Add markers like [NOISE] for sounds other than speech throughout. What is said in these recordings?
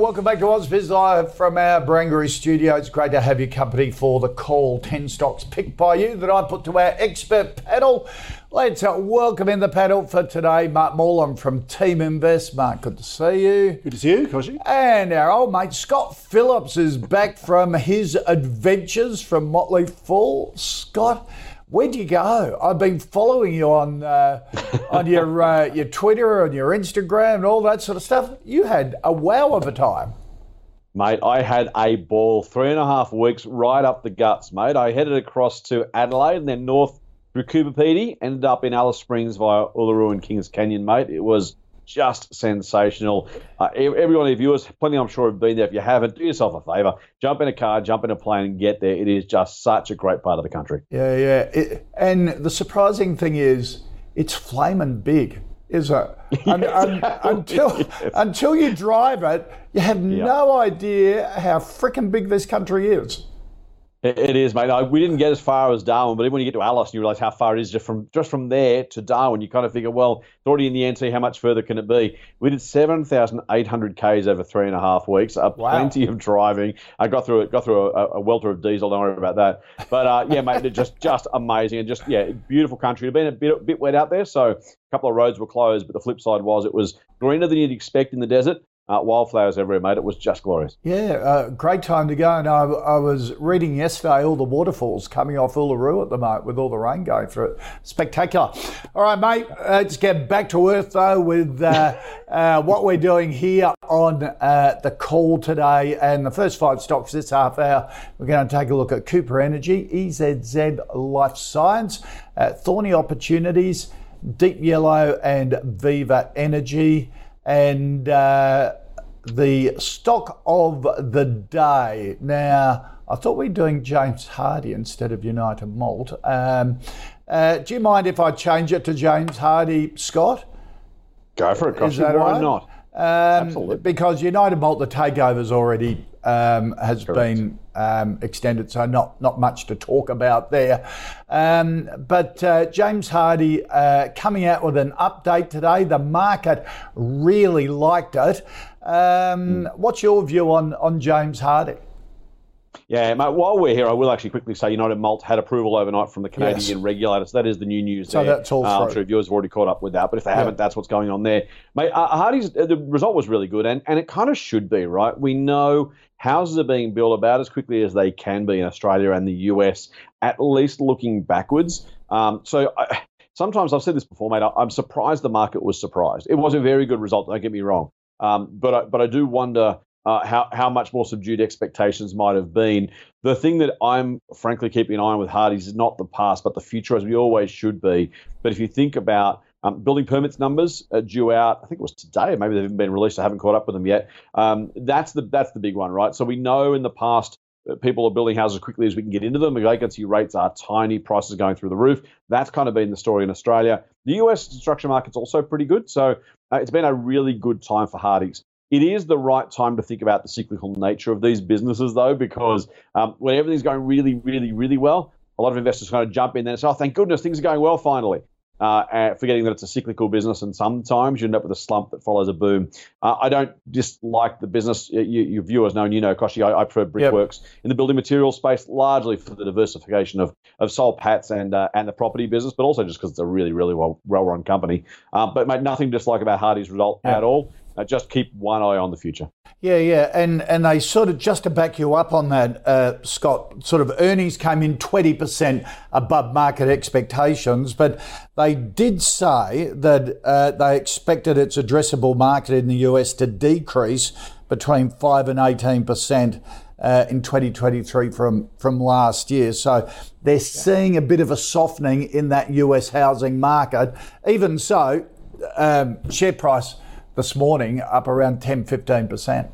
welcome back to AusBiz Live from our Barangaroo studio. It's great to have your company for the call. 10 stocks picked by you that I put to our expert panel. Let's uh, welcome in the panel for today Mark Moreland from Teaminvest. Mark, good to see you. Good to see you, Kochie. And our old mate Scott Phillips is back from his adventures from Motley Fool. Scott, Where'd you go? I've been following you on uh, [LAUGHS] on your uh, your Twitter and your Instagram and all that sort of stuff. You had a wow of a time. Mate, I had a ball. Three and a half weeks right up the guts, mate. I headed across to Adelaide and then north through Coober Pedy, ended up in Alice Springs via Uluru and Kings Canyon, mate. It was just sensational. Uh, every one of your viewers, plenty I'm sure have been there. If you haven't, do yourself a favour. Jump in a car, jump in a plane, and get there. It is just such a great part of the country. Yeah, yeah. It, and the surprising thing is, it's flaming big. Is it? [LAUGHS] And, and, until until you drive it, you have no idea how freaking big this country is. It is, mate. we didn't get as far as Darwin, but even when you get to Alice and you realise how far it is just from just from there to Darwin, you kind of figure, well, it's already in the NT. How much further can it be? We did seven thousand eight hundred k's over three and a half weeks. Uh, wow. Plenty of driving. I got through it. Got through a, a welter of diesel. Don't worry about that. But uh, yeah, mate, just just amazing and just yeah, beautiful country. It's been a bit, a bit wet out there, so a couple of roads were closed. But the flip side was it was greener than you'd expect in the desert uh, wildflowers everywhere, mate. It was just glorious. Yeah, uh, great time to go. And I, I, was reading yesterday all the waterfalls coming off Uluru at the moment with all the rain going through it. Spectacular. All right, mate, let's get back to earth though with uh, [LAUGHS] uh what we're doing here on uh, the call today. And the first five stocks this half hour, we're going to take a look at Cooper Energy, EZZ Life Science, uh, Thorney Opportunities, Deep Yellow, and Viva Energy. And uh, the stock of the day. Now, I thought we were doing James Hardie instead of United Malt. Um, uh, do you mind if I change it to James Hardie, Scott? Go for it, that Why right? not? Um, Absolutely. Because United Malt, the takeover's already um, has Correct. been um, extended, so not not much to talk about there. Um, but uh, James Hardie uh, coming out with an update today. The market really liked it. Mm. What's your view on on James Hardie? Yeah, mate, while we're here, I will actually quickly say United Malt had approval overnight from the Canadian yes. regulator. So that is the new news so there. that's all uh, I'm sure viewers have already caught up with that. But if they yeah. haven't, that's what's going on there. Mate, uh, Hardie's, uh, the result was really good, and, and it kind of should be, right? We know houses are being built about as quickly as they can be in Australia and the US, at least looking backwards. Um, so I, sometimes I've said this before, mate, I'm surprised the market was surprised. It was a very good result, don't get me wrong. Um, but, I, but I do wonder uh, how how much more subdued expectations might have been. The thing that I'm frankly keeping an eye on with Hardie's is not the past, but the future, as we always should be. But if you think about um, building permits numbers uh, due out, I think it was today, maybe they've been released. I haven't caught up with them yet. Um, that's the that's the big one, right? So we know in the past people are building houses as quickly as we can get into them. The vacancy rates are tiny, prices going through the roof. That's kind of been the story in Australia. The US construction market's also pretty good, so uh, it's been a really good time for Hardie's. It is the right time to think about the cyclical nature of these businesses, though, because um, when everything's going really, really, really well, a lot of investors kind of jump in there and say, oh, thank goodness things are going well finally. Uh, forgetting that it's a cyclical business, and sometimes you end up with a slump that follows a boom. Uh, I don't dislike the business. You, your viewers know, and you know, Kochie, I, I prefer Brickworks yep. in the building materials space, largely for the diversification of of Soul Patts and uh, and the property business, but also just because it's a really, really well well run company. Uh, but mate, nothing dislike about Hardie's result yep. at all uh, just keep one eye on the future. Yeah, yeah, and and they sort of just to back you up on that, uh, Scott. Sort of earnings came in twenty percent above market expectations, but they did say that uh, they expected its addressable market in the US to decrease between five and eighteen percent. Uh, in 2023 from from last year. So they're seeing a bit of a softening in that US housing market. Even so, um, share price this morning up around 10, 15%.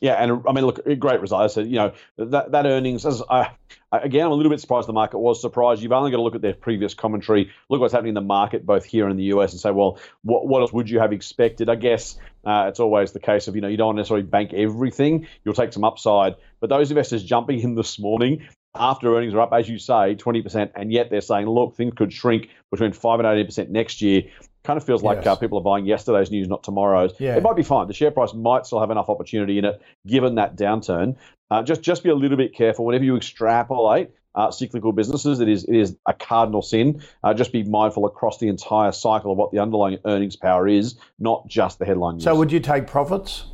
Yeah, and I mean, look, great result. I said, you know, that, that earnings, as I, again, I'm a little bit surprised the market was surprised. You've only got to look at their previous commentary, look what's happening in the market, both here in the US, and say, well, what, what else would you have expected? I guess uh, it's always the case of, you know, you don't necessarily bank everything. You'll take some upside. But those investors jumping in this morning, after earnings are up, as you say, 20%, and yet they're saying, look, things could shrink between 5 and 18% next year. Kind of feels like yes. uh, people are buying yesterday's news, not tomorrow's. Yeah. It might be fine. The share price might still have enough opportunity in it, given that downturn. Uh, just just be a little bit careful whenever you extrapolate uh, cyclical businesses. It is it is a cardinal sin. Uh, just be mindful across the entire cycle of what the underlying earnings power is, not just the headline news. So, would you take profits?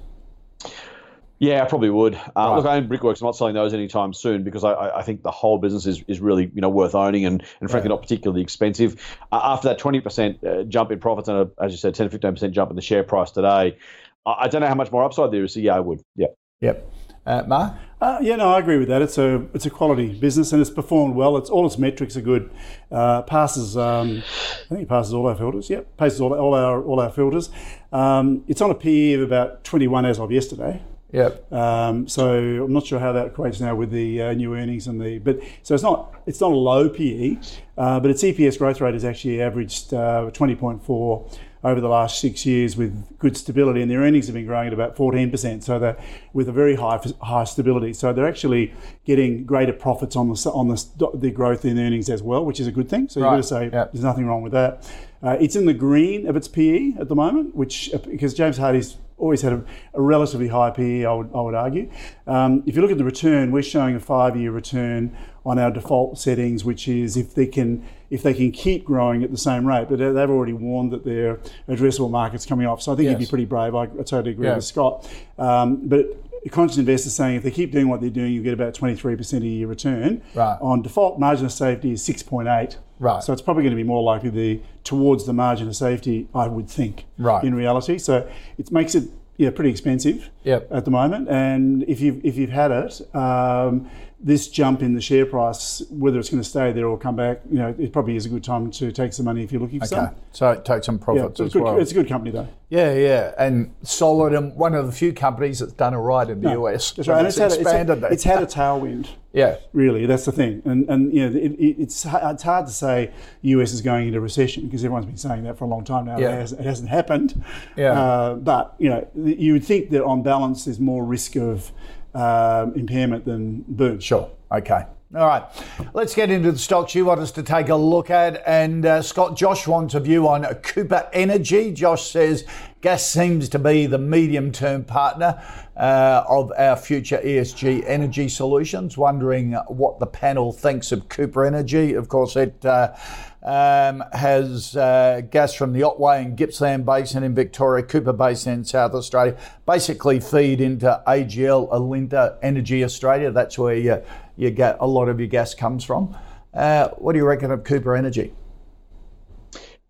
Yeah, I probably would. Uh, right. Look, I own Brickworks. I'm not selling those anytime soon because I, I think the whole business is, is really you know worth owning and, and frankly yeah. not particularly expensive. Uh, after that 20% uh, jump in profits and a, as you said 10 to 15% jump in the share price today, I, I don't know how much more upside there is. So yeah, I would. Yeah. Yep. Uh, Mark? Uh, yeah, no, I agree with that. It's a it's a quality business and it's performed well. It's all its metrics are good. Uh, passes, um, I think it passes all our filters. Yep, passes all, all our all our filters. Um, it's on a PE of about 21 as of yesterday. Yep. Um, so I'm not sure how that equates now with the uh, new earnings and the but so it's not it's not a low PE, uh, but its EPS growth rate has actually averaged uh, 20.4 over the last six years with good stability, and their earnings have been growing at about 14%. So that with a very high high stability, so they're actually getting greater profits on the on the, the growth in earnings as well, which is a good thing. So you've got to say yep. there's nothing wrong with that. Uh, it's in the green of its PE at the moment, which because James Hardie's always had a, a, relatively high PE, I would, I would argue. Um, if you look at the return, we're showing a five-year return on our default settings, which is if they can if they can keep growing at the same rate. But they've already warned that their addressable market's coming off. So I think yes. you'd be pretty brave. I, I totally agree with Scott. Um, but conscious investors saying if they keep doing what they're doing, you get about 23% a year return. Right. On default, margin of safety is 6.8. Right. So it's probably going to be more likely the towards the margin of safety, I would think. Right. In reality, so it makes it yeah pretty expensive. Yep. At the moment, and if you've if you've had it. Um, this jump in the share price, whether it's going to stay there or come back, you know, it probably is a good time to take some money if you're looking for okay. some. So take some profits yeah, as good, well. It's a good company though. Yeah, yeah, and solid, and one of the few companies that's done it right in the no, US. That's right, and it's, it's had, expanded. It's, it's had a tailwind. Yeah, really, that's the thing, and and you know, it, it, it's it's hard to say US is going into recession because everyone's been saying that for a long time now. Yeah. It, hasn't, it hasn't happened. Yeah, uh, but you know, you would think that on balance, there's more risk of um, impairment than boom. Sure. Okay. All right, let's get into the stocks you want us to take a look at. And uh, Scott, Josh wants a view on Cooper Energy. Josh says gas seems to be the medium term partner uh, of our future ESG energy solutions. Wondering what the panel thinks of Cooper Energy. Of course, it. Uh, um, has uh, gas from the Otway and Gippsland Basin in Victoria, Cooper Basin in South Australia, basically feed into AGL, Alinta Energy Australia. That's where you, you get a lot of your gas comes from. Uh, what do you reckon of Cooper Energy?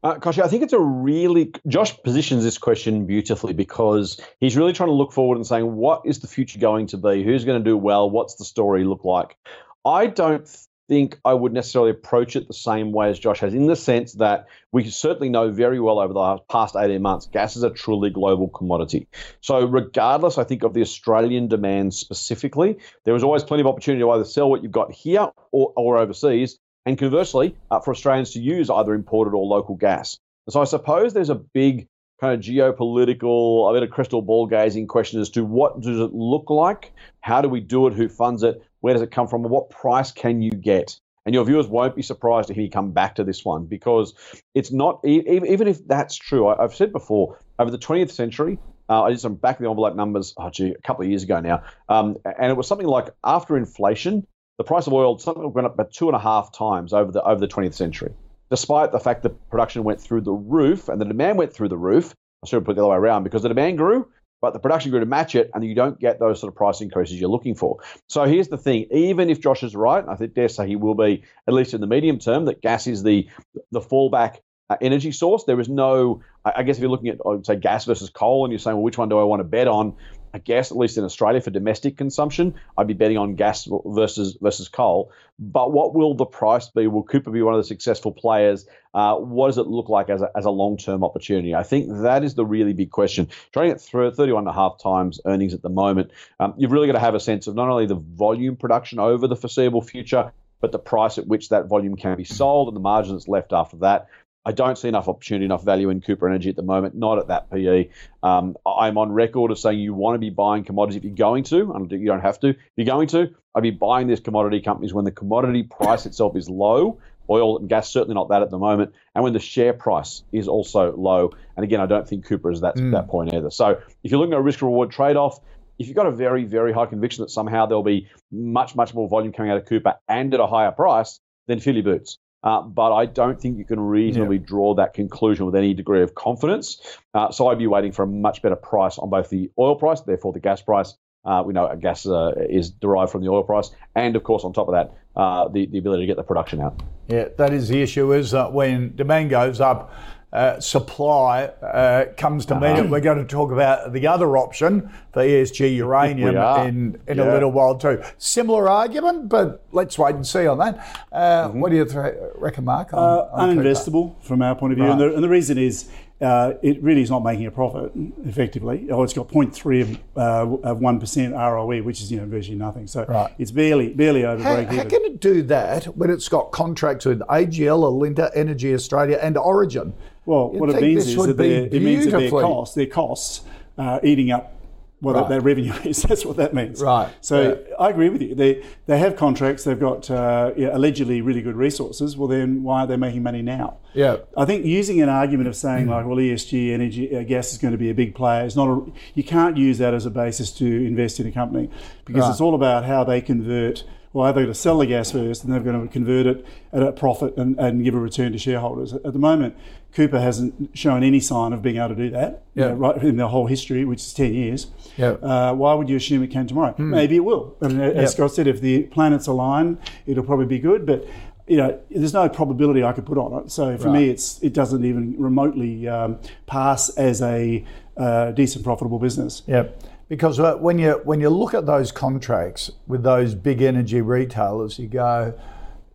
Uh, Kochie, I think it's a really Josh positions this question beautifully because he's really trying to look forward and saying what is the future going to be? Who's going to do well? What's the story look like? I don't think I would necessarily approach it the same way as Josh has, in the sense that we certainly know very well over the past 18 months, gas is a truly global commodity. So, regardless, I think, of the Australian demand specifically, there is always plenty of opportunity to either sell what you've got here or, or overseas, and conversely, uh, for Australians to use either imported or local gas. And so, I suppose there's a big kind of geopolitical, a bit of crystal ball gazing question as to what does it look like? How do we do it? Who funds it? Where does it come from? What price can you get? And your viewers won't be surprised to hear you come back to this one because it's not, even if that's true, I've said before, over the 20th century, uh, I did some back of the envelope numbers, oh, gee, a couple of years ago now. Um, and it was something like after inflation, the price of oil something went up about two and a half times over the over the 20th century. Despite the fact that production went through the roof and the demand went through the roof, I should have put it the other way around because the demand grew but the production grew to match it, and you don't get those sort of price increases you're looking for. So here's the thing: even if Josh is right, I think dare say he will be at least in the medium term that gas is the the fallback uh, energy source. There is no, I guess, if you're looking at say gas versus coal, and you're saying, well, which one do I want to bet on? I guess at least in Australia for domestic consumption, I'd be betting on gas versus versus coal. But what will the price be? Will Cooper be one of the successful players? Uh, what does it look like as a, as a long term opportunity? I think that is the really big question. Trading at 31 and a half times earnings at the moment, um, you've really got to have a sense of not only the volume production over the foreseeable future, but the price at which that volume can be sold and the margin that's left after that. I don't see enough opportunity, enough value in Cooper Energy at the moment, not at that PE. Um, I'm on record of saying you want to be buying commodities if you're going to, and you don't have to. If you're going to, I'd be buying these commodity companies when the commodity price itself is low. Oil and gas certainly not that at the moment, and when the share price is also low. And again, I don't think Cooper is that mm. that point either. So if you're looking at a risk reward trade off, if you've got a very very high conviction that somehow there'll be much much more volume coming out of Cooper and at a higher price, then fill your boots. Uh, but I don't think you can reasonably yeah. draw that conclusion with any degree of confidence. Uh, so I'd be waiting for a much better price on both the oil price, therefore the gas price. Uh, we know gas uh, is derived from the oil price, and of course, on top of that, uh, the, the ability to get the production out. Yeah, that is the issue. Is that when demand goes up, uh, supply uh, comes to uh-huh. it. We're going to talk about the other option for ESG uranium in, in yeah. a little while too. Similar argument, but let's wait and see on that. Uh, mm-hmm. What do you th- reckon, Mark? On, uh, on uninvestable from our point of view, right. and, the, and the reason is uh, it really is not making a profit effectively. Oh, it's got 0.3 of, uh, of 1% ROE, which is you know virtually nothing. So right. it's barely barely over how, break even. How can it do that when it's got contracts with AGL, Alinta, Energy Australia, and Origin? Well, You'd what it means is that it means that their costs, their costs, are eating up what right. their revenue [LAUGHS] is. That's what that means. Right. So. I agree with you. They they have contracts. They've got uh, yeah, allegedly really good resources. Well, then why are they making money now? Yeah. I think using an argument of saying mm. like, well, ESG energy uh, gas is going to be a big player is not a. You can't use that as a basis to invest in a company because right. it's all about how they convert well, are they're going to sell the gas first and they're going to convert it at a profit and, and give a return to shareholders. At the moment, Cooper hasn't shown any sign of being able to do that yeah. You know, right in the whole history, which is 10 years. Yeah. Uh, why would you assume it can tomorrow? Hmm. Maybe it will. And as yep. Scott said, if the planets align, it'll probably be good. But you know, there's no probability I could put on it. So for right. me, it's it doesn't even remotely um, pass as a uh, decent profitable business. Yep. Because uh, when you when you look at those contracts with those big energy retailers, you go,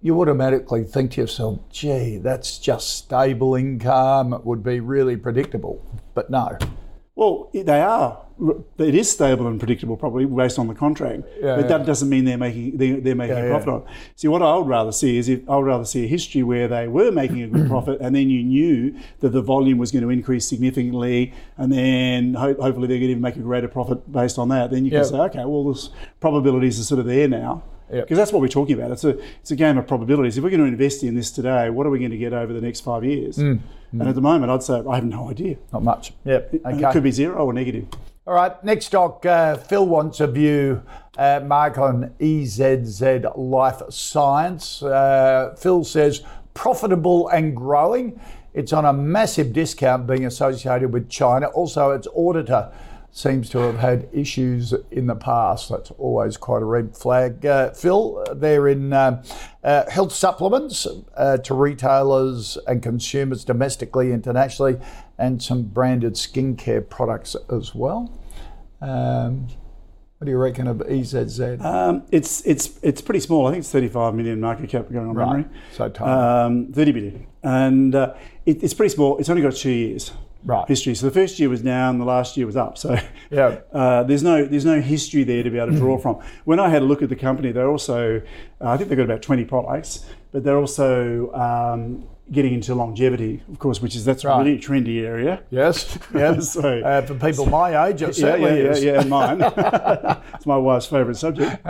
you automatically think to yourself, "Gee, that's just stable income. It would be really predictable." But no, well, they are. It is stable and predictable, probably based on the contract. Yeah, but that doesn't mean they're making they're, they're making yeah, a profit on. It. See, what I would rather see is if I would rather see a history where they were making a good [CLEARS THROAT] profit, and then you knew that the volume was going to increase significantly, and then ho- hopefully they're going to even make a greater profit based on that. Then you can say, okay, well, the probabilities are sort of there now. Because yep. that's what we're talking about. It's a it's a game of probabilities. If we're going to invest in this today, what are we going to get over the next five years? Mm. Mm. And at the moment, I'd say I have no idea. Not much. Yep. Okay. It could be zero or negative. All right. Next stock. Uh, Phil wants a view, uh, Mark, on EZZ Life Science. Uh, Phil says profitable and growing. It's on a massive discount being associated with China. Also, its auditor seems to have had issues in the past. That's always quite a red flag. Uh, Phil, they're in uh, uh, health supplements uh, to retailers and consumers domestically, internationally, and some branded skincare products as well. Um, what do you reckon of EZZ? Um, it's it's it's pretty small. I think it's 35 million market cap going on right. memory. So tiny. Um, 30 billion, and uh, it, it's pretty small. It's only got two years right. history. So the first year was down, the last year was up. So yeah, [LAUGHS] uh, there's no there's no history there to be able to draw from. When I had a look at the company, they're also uh, I think they've got about 20 products, but they're also um, getting into longevity, of course, which is that's right. a really trendy area. Yes, [LAUGHS] yes. so, uh, for people my age, it certainly yeah, yeah, is. Yeah, yeah, mine. [LAUGHS] it's my wife's favourite subject.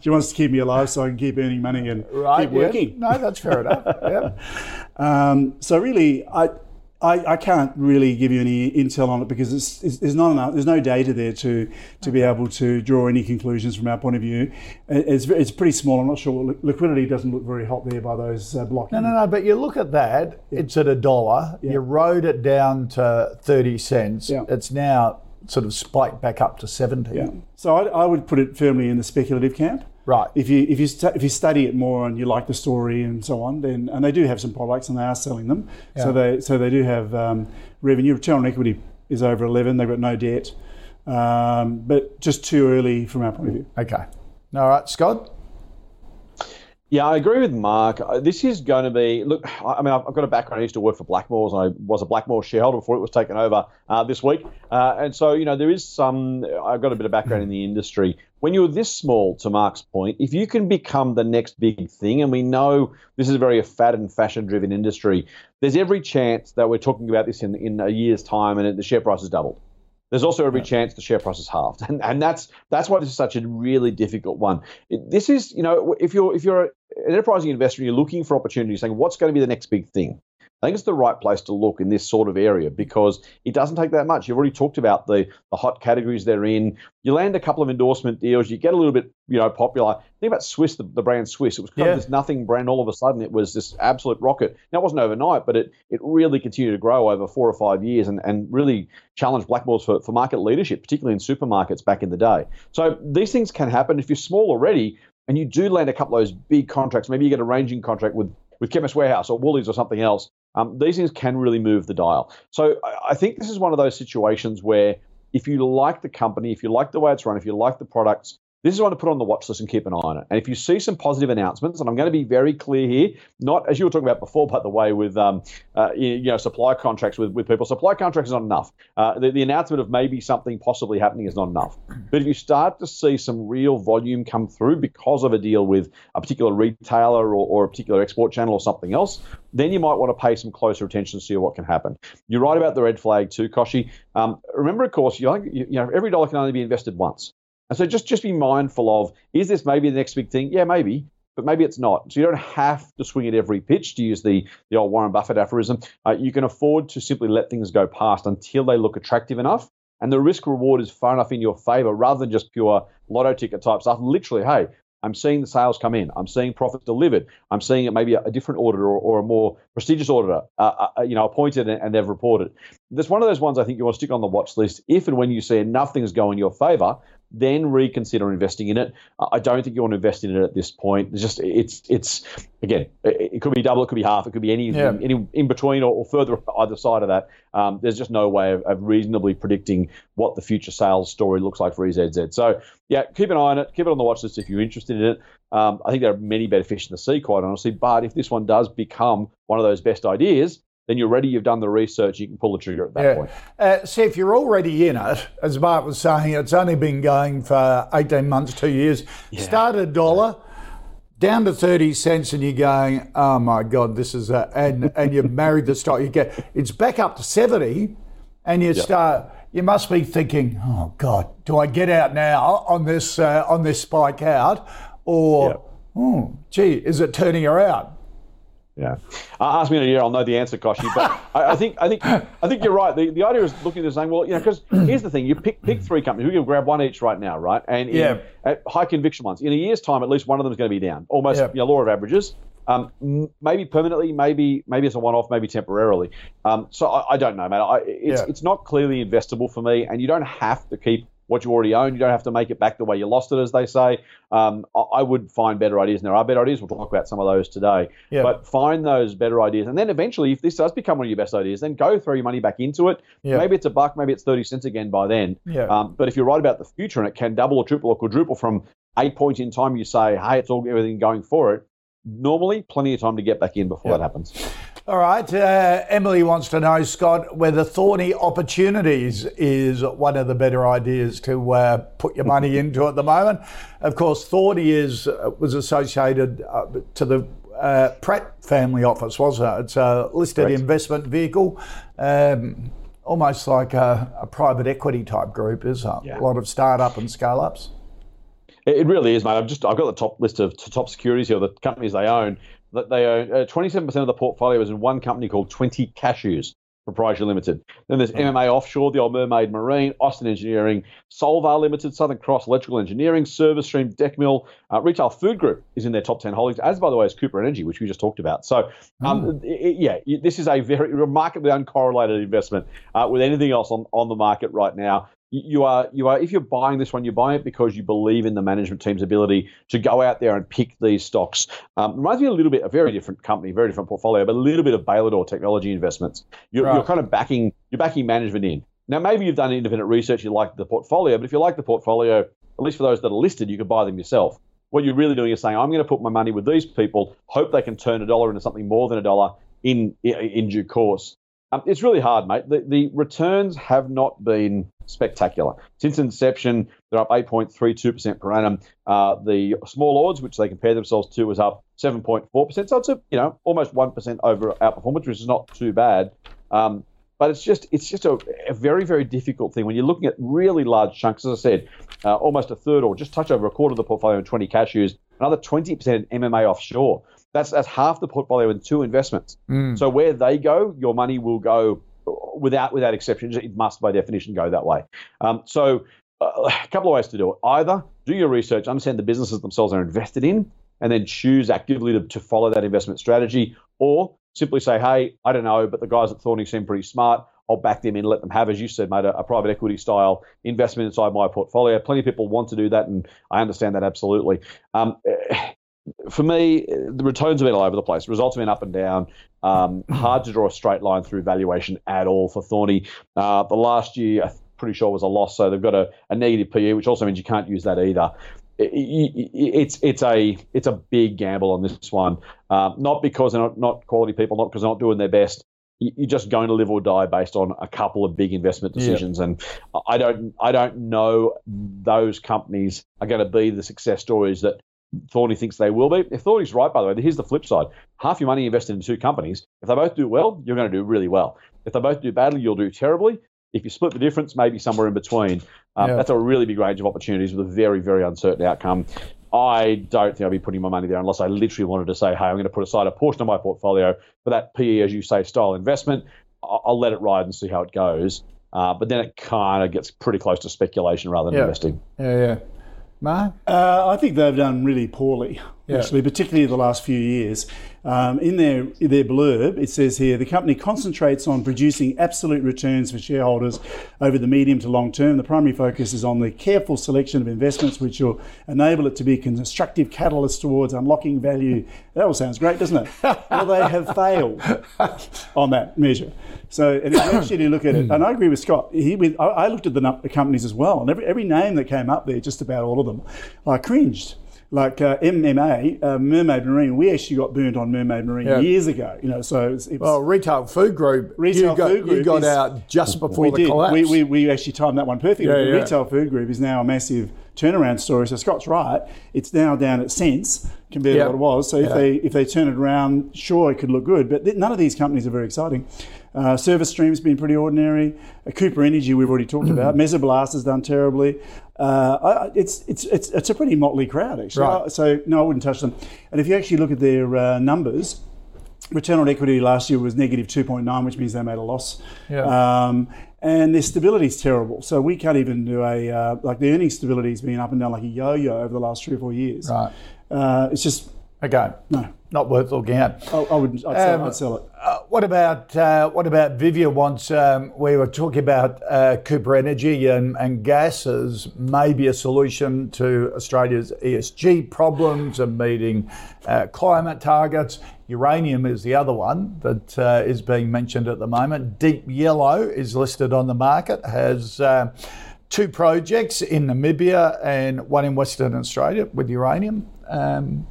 she wants to keep me alive so I can keep earning money and right, keep working. No, that's fair enough. Yeah. Um, so really, I I, I, can't really give you any intel on it because it's, it's, there's not enough, there's no data there to to be able to draw any conclusions from our point of view. It's, it's pretty small. I'm not sure liquidity doesn't look very hot there by those uh, blocks. No, no, no. But you look at that. Yeah. It's at a dollar. Yeah. You rode it down to thirty cents. Yeah. It's now sort of spiked back up to seventy. Yeah. So I, I would put it firmly in the speculative camp. Right. If you if you stu- if you study it more and you like the story and so on, then and they do have some products and they are selling them. Yeah. So they so they do have um, revenue. Return on equity is over eleven. They've got no debt, um, but just too early from our point of view. Okay. All right, Scott. Yeah, I agree with Mark. Uh, this is going to be look. I mean, I've got a background. I used to work for Blackmores. and I was a Blackmore shareholder before it was taken over uh, this week, uh, and so you know there is some. I've got a bit of background in the industry. When you're this small, to Mark's point, if you can become the next big thing, and we know this is a very fad and fashion-driven industry, there's every chance that we're talking about this in in a year's time, and the share price has doubled. There's also every chance the share price is halved, [LAUGHS] and and that's that's why this is such a really difficult one. This is you know if you're if you're an enterprising investor and you're looking for opportunities, saying what's going to be the next big thing. I think it's the right place to look in this sort of area because it doesn't take that much. You've already talked about the, the hot categories they're in. You land a couple of endorsement deals, you get a little bit, you know, popular. Think about Swiss, the, the brand Swiss. It was kind yeah. of this nothing brand. All of a sudden, it was this absolute rocket. Now, it wasn't overnight, but it it really continued to grow over four or five years and, and really challenged Blackmores for, for market leadership, particularly in supermarkets back in the day. So these things can happen. If you're small already, and you do land a couple of those big contracts, maybe you get a ranging contract with with Chemist Warehouse or Woolies or something else, um, these things can really move the dial. So I think this is one of those situations where if you like the company, if you like the way it's run, if you like the products, this is one to put on the watch list and keep an eye on it. And if you see some positive announcements, and I'm going to be very clear here, not as you were talking about before, by the way, with um, uh, you know supply contracts with, with people. Supply contracts is not enough. Uh, the, the announcement of maybe something possibly happening is not enough. But if you start to see some real volume come through because of a deal with a particular retailer or, or a particular export channel or something else, then you might want to pay some closer attention to see what can happen. You're right about the red flag too, Kochie. Um, remember, of course, you, you know every dollar can only be invested once. And so just just be mindful of is this maybe the next big thing? Yeah, maybe, but maybe it's not. So you don't have to swing at every pitch to use the the old Warren Buffett aphorism. Uh, you can afford to simply let things go past until they look attractive enough. And the risk reward is far enough in your favor rather than just pure lotto ticket type stuff. Literally, hey, I'm seeing the sales come in. I'm seeing profits delivered. I'm seeing it maybe a, different auditor or, or, a more prestigious auditor, uh, uh, you know, appointed and, and, they've reported. That's one of those ones I think you want to stick on the watch list if and when you see enough things go in your favor then reconsider investing in it. I don't think you want to invest in it at this point. It's just it's it's again, it, could be double, it could be half, it could be any yeah. any in between or, or, further either side of that. Um, there's just no way of, of, reasonably predicting what the future sales story looks like for EZZ. So yeah, keep an eye on it. Keep it on the watch list if you're interested in it. Um, I think there are many better fish in the sea, quite honestly. But if this one does become one of those best ideas, then you're ready, you've done the research, you can pull the trigger at that yeah. point. Uh, see, if you're already in it, as Mark was saying, it's only been going for 18 months, two years, yeah. start a dollar. Down to thirty cents, and you're going, oh my god, this is a, and and you've [LAUGHS] married the stock. You get it's back up to seventy, and you start. You must be thinking, oh god, do I get out now on this uh, on this spike out, or yep. oh gee, is it turning around? Yeah, uh, ask me in a year, I'll know the answer, Kochie. But I, I, think I think I think you're right. The, the idea is looking at saying, well, you know, because here's the thing: you pick pick three companies. We can grab one each right now, right? And in, yeah, at high conviction ones. In a year's time, at least one of them is going to be down. Almost, yeah. you know, law of averages. Um, maybe permanently, maybe maybe it's a one-off, maybe temporarily. Um, so I, I, don't know, man. I, it's yeah. it's not clearly investable for me, and you don't have to keep what you already own. You don't have to make it back the way you lost it, as they say. Um, I would find better ideas, and there are better ideas. We'll talk about some of those today. Yeah. But find those better ideas, and then eventually, if this does become one of your best ideas, then go throw your money back into it. Yeah. Maybe it's a buck, maybe it's thirty cents again by then. Yeah. Um, but if you're right about the future, and it can double or triple or quadruple from a point in time, you say, "Hey, it's all everything going for it." Normally, plenty of time to get back in before that happens. All right. Uh, Emily wants to know, Scott, whether Thorney Opportunities is one of the better ideas to uh, put your money [LAUGHS] into at the moment. Of course, Thorney is uh, was associated uh, to the uh, Pratt family office, wasn't it? It's a listed Correct. investment vehicle. Um, almost like a, a, private equity type group, is it? Yeah. A lot of startup and scale ups. It really is, mate. I've just I've got the top list of top securities here, the companies they own that they own uh, 27% of the portfolio is in one company called 20 Cashews Proprietary Limited. Then there's MMA Offshore, the Old Mermaid Marine, Austin Engineering, Solvar Limited, Southern Cross Electrical Engineering, Service Stream, Decmil, uh, Retail Food Group is in their top 10 holdings, as by the way is Cooper Energy, which we just talked about. So, um, mm. it, yeah, this is a very remarkably uncorrelated investment uh, with anything else on, on the market right now you are you are if you're buying this one, you're buying it because you believe in the management team's ability to go out there and pick these stocks. Um, reminds me a little bit a very different company, very different portfolio, but a little bit of Bailador Technology Investments. You're, right. you're kind of backing you're backing management in. Now maybe you've done independent research, you like the portfolio, but if you like the portfolio, at least for those that are listed, you could buy them yourself. What you're really doing is saying, I'm going to put my money with these people, hope they can turn a dollar into something more than a dollar in in, in due course. Um, it's really hard, mate. The, the returns have not been spectacular. Since inception, they're up 8.32% per annum. Uh, the small ords, which they compare themselves to, was up 7.4%. So it's a, you know, almost 1% over outperformance, which is not too bad. Um, but it's just it's just a, a, very very difficult thing when you're looking at really large chunks. As I said, uh, almost a third or just touch over a quarter of the portfolio in 20 cashews, another 20% in MMA offshore. That's that's half the portfolio in two investments. Mm. So where they go, your money will go without without exception. It must by definition go that way. Um, so uh, a couple of ways to do it. Either do your research, understand the businesses themselves are invested in, and then choose actively to, to follow that investment strategy, or simply say, hey, I don't know, but the guys at Thorney seem pretty smart. I'll back them in, let them have, as you said, mate, a, a, private equity style investment inside my portfolio. Plenty of people want to do that, and I understand that absolutely. Um, for me, the returns have been all over the place. Results have been up and down. Um, hard to draw a straight line through valuation at all for Thorney. Uh, the last year, I'm pretty sure was a loss, so they've got a, a negative PE, which also means you can't use that either. it's it's a it's a big gamble on this one. Uh, not because they're not, not quality people, not because they're not doing their best. You're just going to live or die based on a couple of big investment decisions, yeah. and I don't I don't know those companies are going to be the success stories that Thorney thinks they will be. If Thorney's right, by the way, here's the flip side. Half your money invested in two companies. If they both do well, you're going to do really well. If they both do badly, you'll do terribly. If you split the difference, maybe somewhere in between. Um, yeah. That's a really big range of opportunities with a very, very uncertain outcome. I don't think I'll be putting my money there unless I literally wanted to say, hey, I'm going to put aside a portion of my portfolio for that PE, as you say, style investment. I'll, I'll let it ride and see how it goes. Uh, but then it kind of gets pretty close to speculation rather than yeah. investing. Yeah, yeah. Mark? Uh, I think they've done really poorly, yeah. actually, particularly the last few years. Um, in their their blurb, it says here the company concentrates on producing absolute returns for shareholders over the medium to long term. The primary focus is on the careful selection of investments which will enable it to be constructive catalyst towards unlocking value. That all sounds great, doesn't it? [LAUGHS] well, they have failed on that measure. So, and if you actually look at it, and I agree with Scott. He, with, I, looked at the, the companies as well, and every, every name that came up there, just about all of them, I cringed like uh, MMA, uh, Mermaid Marine, we actually got burnt on Mermaid Marine yeah. years ago. You know, so it's, it's well, retail food group. Retail you got, food group you got is, out just before the did. collapse. We, we, we actually timed that one perfectly. Yeah, yeah. Retail food group is now a massive turnaround story. So Scott's right; it's now down at cents compared yep. to what it was. So if they if they turn it around, sure, it could look good. But th- none of these companies are very exciting. Uh, service Stream's been pretty ordinary. Uh, Cooper Energy, we've already talked about. Mesoblast has done terribly. Uh, it's, it's, it's, it's a pretty motley crowd, actually. Right. So, no, I wouldn't touch them. And if you actually look at their uh, numbers, return on equity last year was negative 2.9, which means they made a loss. Yeah. Um, and their stability is terrible. So we can't even do a uh, like the earnings stability has been up and down like a yo-yo over the last three or four years. Right. Uh, it's just okay. No, not worth looking at. I, I would. I'd, sell, um, I'd sell it. Uh, what about uh, what about Vivia? Once um, we were talking about uh, Cooper Energy and, and gas as maybe a solution to Australia's ESG problems and meeting uh, climate targets. Uranium is the other one that uh, is being mentioned at the moment. Deep Yellow is listed on the market. Has uh, two projects in Namibia and one in Western Australia with uranium. Um,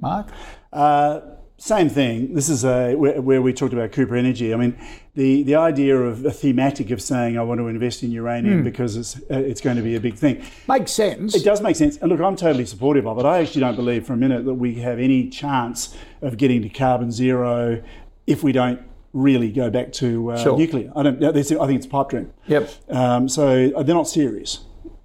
Mark? Uh, same thing. This is a, where, where, we talked about Cooper Energy. I mean, the, the idea of a thematic of saying I want to invest in uranium mm. because it's uh, it's going to be a big thing makes sense. It does make sense. And look, I'm totally supportive of it. I actually don't believe for a minute that we have any chance of getting to carbon zero if we don't really go back to uh, sure. nuclear. I don't. I think it's pipe dream. Yep. Um, so uh, they're not serious,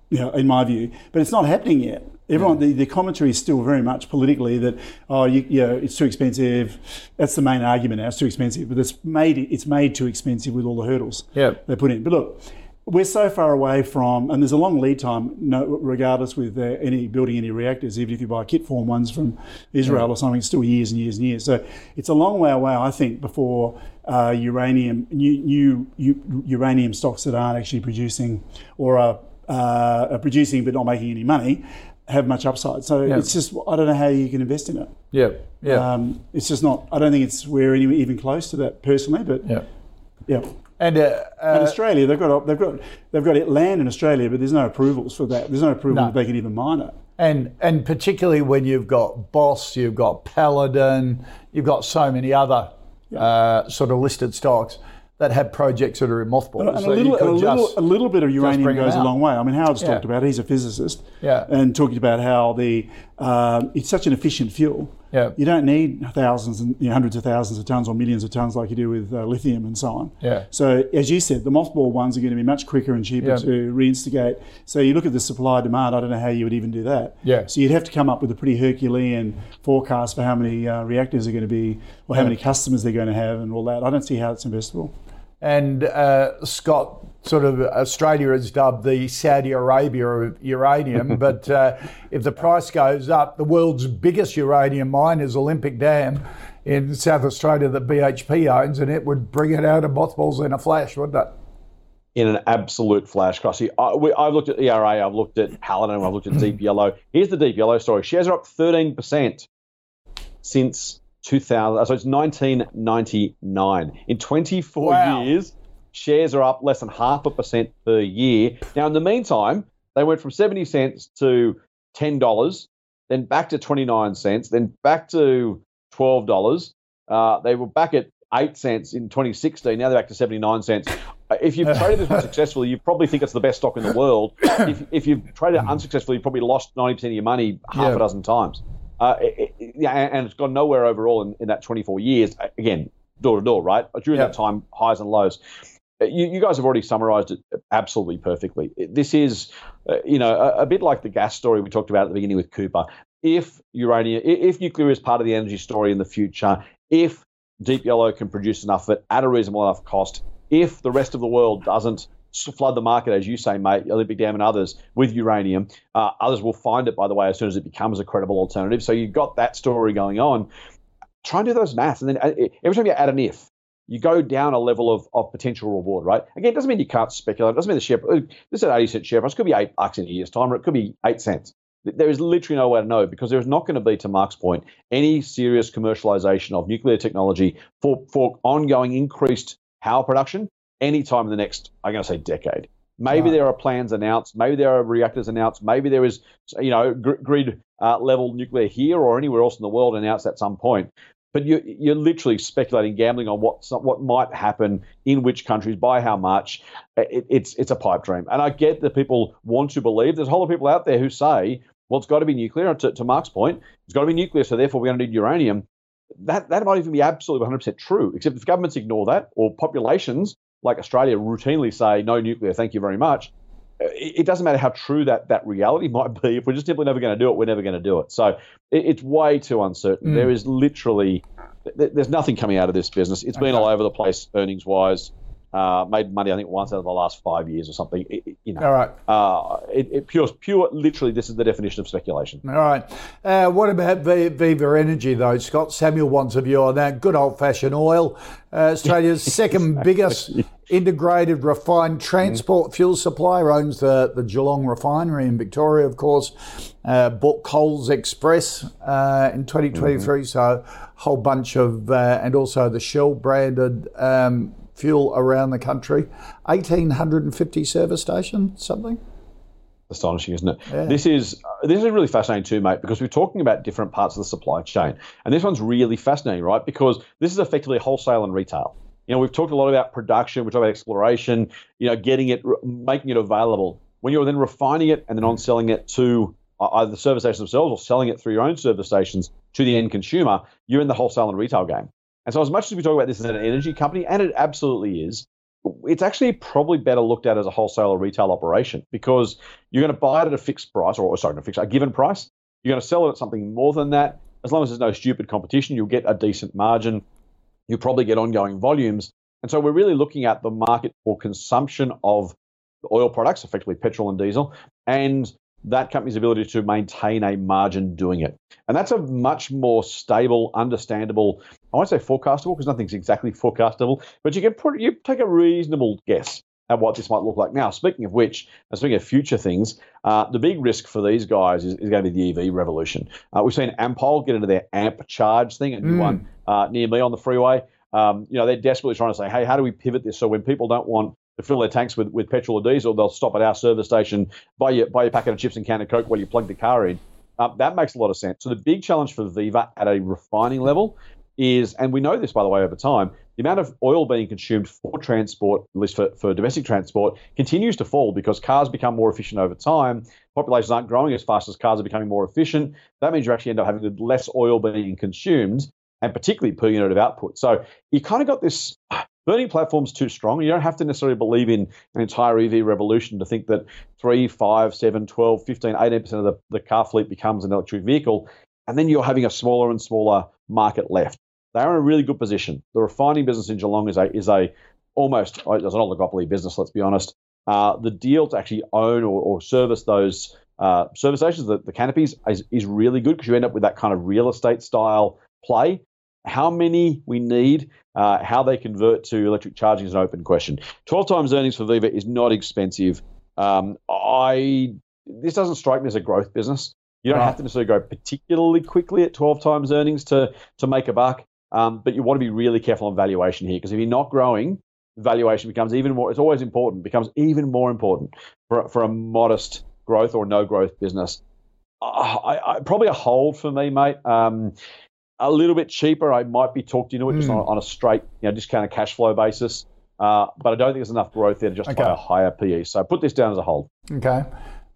you know, in my view. But it's not happening yet. Everyone, the, the commentary is still very much politically that oh, you, you know, it's too expensive. That's the main argument now. It's too expensive, but it's made it's made too expensive with all the hurdles yep. they put in. But look, we're so far away from, and there's a long lead time, no, regardless with uh, any building any reactors. Even if you buy kit form ones from Israel yeah. or something, it's still years and years and years. So it's a long way away, I think, before uh, uranium new, new, new, uranium stocks that aren't actually producing or are, uh, are producing but not making any money have much upside. So yeah. it's just I don't know how you can invest in it. Yeah, yeah. Um, it's just not. I don't think it's we're any, even close to that personally. But yeah, yeah. And, uh, uh, in Australia, they've got they've got they've got land in Australia, but there's no approvals for that. There's no approval no. that they can even mine it. And and particularly when you've got Boss, you've got Paladin, you've got so many other yeah. uh, sort of listed stocks that have projects that are in mothballs. And, a, little, a, little, a little bit of uranium goes a long way. I mean, Howard's yeah. talked about. It. He's a physicist, yeah, and talking about how the uh, it's such an efficient fuel Yeah. You don't need thousands and you know, hundreds of thousands of tons or millions of tons like you do with uh, lithium and so on. Yeah. So as you said, the mothball ones are going to be much quicker and cheaper Yeah. to reinstigate. So you look at the supply demand. I don't know how you would even do that. Yeah. So you'd have to come up with a pretty Herculean forecast for how many uh, reactors are going to be, or how many customers they're going to have, and all that. I don't see how it's investable. And uh, Scott, sort of Australia is dubbed the Saudi Arabia of uranium, [LAUGHS] but uh, if the price goes up, the world's biggest uranium mine is Olympic Dam in South Australia that BHP owns, and it would bring it out of mothballs in a flash, wouldn't it? in an absolute flash Kochie. I, I've looked at ERA, I've looked at Paladin, I've looked at [CLEARS THROAT] Deep Yellow. Here's the Deep Yellow story. Shares are up 13% since 2000. So it's 1999. In 24 Wow. years, shares are up less than half a percent per year. Now, in the meantime, they went from 70 cents to $10, then back to 29 cents, then back to $12. Uh, they were back at 8 cents in 2016. Now they're back to 79 cents. Uh, If you've traded this one [LAUGHS] successfully, you probably think it's the best stock in the world. [COUGHS] If, if you've traded it unsuccessfully, you've probably lost 90% of your money half Yeah. a dozen times. Uh, it- it- yeah, and it's gone nowhere overall in, in that 24 years. Uh, Again, door to door, right? During Yeah. that time, highs and lows. Uh, You, you guys have already summarized it absolutely perfectly. This is, uh, you know, a, a bit like the gas story we talked about at the beginning with Cooper. If uranium, if nuclear is part of the energy story in the future, if Deep Yellow can produce enough of it at a reasonable enough cost, if the rest of the world doesn't flood the market, as you say, mate, Olympic Dam and others, with uranium, uh, others will find it, by the way, as soon as it becomes a credible alternative. So you've got that story going on. Try and do those maths. And then uh, every time you add an if, you go down a level of, of potential reward, right? Again, it doesn't mean you can't speculate. It doesn't mean the share, this is an 80 cent share price. It could be eight bucks in a year's time, or it could be eight cents. There is literally no way to know because there's not going to be, to Mark's point, any serious commercialization of nuclear technology for, for ongoing increased power production anytime in the next, I'm going to say, decade. Maybe Right. there are plans announced. Maybe there are reactors announced. Maybe there is, you know, gr- grid uh, level nuclear here or anywhere else in the world announced at some point. But you, you're literally speculating, gambling on what what might happen in which countries, by how much. It, it's it's a pipe dream, and I get that people want to believe. There's a whole lot of people out there who say, "Well, it's got to be nuclear." To, to Mark's point, it's got to be nuclear, so therefore we're going to need uranium. That that might even be absolutely 100% true. Except if governments ignore that, or populations like Australia routinely say, "No nuclear, thank you very much." it, it doesn't matter how true that, that reality [LAUGHS] might be. If we're just simply never going to do it, we're never going to do it. So it, it's way too uncertain. Mm. There is literally, th- there's nothing coming out of this business. It's been all over the place earnings wise. Uh, made money, I think, once out of the last five years or something. It, you know, All right. uh, it, it pure, pure. Literally, this is the definition of speculation. All right. Uh, what about V- Viva Energy, though, Scott? Samuel wants a view on that. Good old fashioned oil. Uh, Australia's [LAUGHS] second biggest integrated refined transport fuel supplier owns the, the Geelong refinery in Victoria, of course. Uh, bought Coles Express uh, in 2023, so a whole bunch of, uh, and also the Shell branded um, fuel around the country. 1,850 service stations, something? astonishing, isn't it? This is uh, this is really fascinating too, mate, because we're talking about different parts of the supply chain, and this one's really fascinating, right? Because this is effectively wholesale and retail. You know, we've talked a lot about production, we've talked about exploration, you know, getting it, making it available. When you're then refining it and then on selling it to uh, either the service stations themselves or selling it through your own service stations to the end consumer, you're in the wholesale and retail game. And so, as much as we talk about this as an energy company, and it absolutely is, it's actually probably better looked at as a wholesale or retail operation because you're going to buy it at a fixed price, or sorry, not fixed, a given price. You're going to sell it at something more than that. As long as there's no stupid competition, you'll get a decent margin. You'll probably get ongoing volumes. And so we're really looking at the market for consumption of oil products, effectively petrol and diesel, and that company's ability to maintain a margin doing it. And that's a much more stable, understandable, I won't say forecastable because nothing's exactly forecastable, but you can put you take a reasonable guess at what this might look like. Now, speaking of which, and speaking of future things, uh, the big risk for these guys is, is going to be the EV revolution. Uh, we've seen Ampol get into their AMP charge thing, a new Mm. one uh, near me on the freeway. Um, you know, they're desperately trying to say, hey, how do we pivot this so when people don't want to fill their tanks with, with petrol or diesel, they'll stop at our service station, buy your, buy your packet of chips and can of Coke while you plug the car in. Uh, that makes a lot of sense. So the big challenge for Viva at a refining level is, and we know this by the way over time, the amount of oil being consumed for transport, at least for, for domestic transport, continues to fall because cars become more efficient over time. populations aren't growing as fast as cars are becoming more efficient. That means you actually end up having less oil being consumed, and particularly per unit of output. So you kind of got this burning platform's too strong. You don't have to necessarily believe in an entire EV revolution to think that 3, 5, 7, 12, 15, 18% of the, the car fleet becomes an electric vehicle. And then you're having a smaller and smaller market left. They're in a really good position. The refining business in Geelong is a is a almost it's an oligopoly business. Let's be honest. Uh, the deal to actually own or, or service those uh, service stations, the, the canopies, is, is really good because you end up with that kind of real estate style play. How many we need, uh, how they convert to electric charging is an open question. 12 times earnings for Viva is not expensive. Um, I This doesn't strike me as a growth business. You don't right. have to necessarily go particularly quickly at 12 times earnings to, to make a buck, um, but you want to be really careful on valuation here because if you're not growing, valuation becomes even more, it's always important, becomes even more important for, for a modest growth or no growth business. I, I, probably a hold for me, mate. Um, a little bit cheaper. I might be talked into it mm. just hmm. on, on, a straight, you know, discounted cash flow basis. Uh, but I don't think there's enough growth there to justify okay. a higher PE. So put this down as a hold. Okay,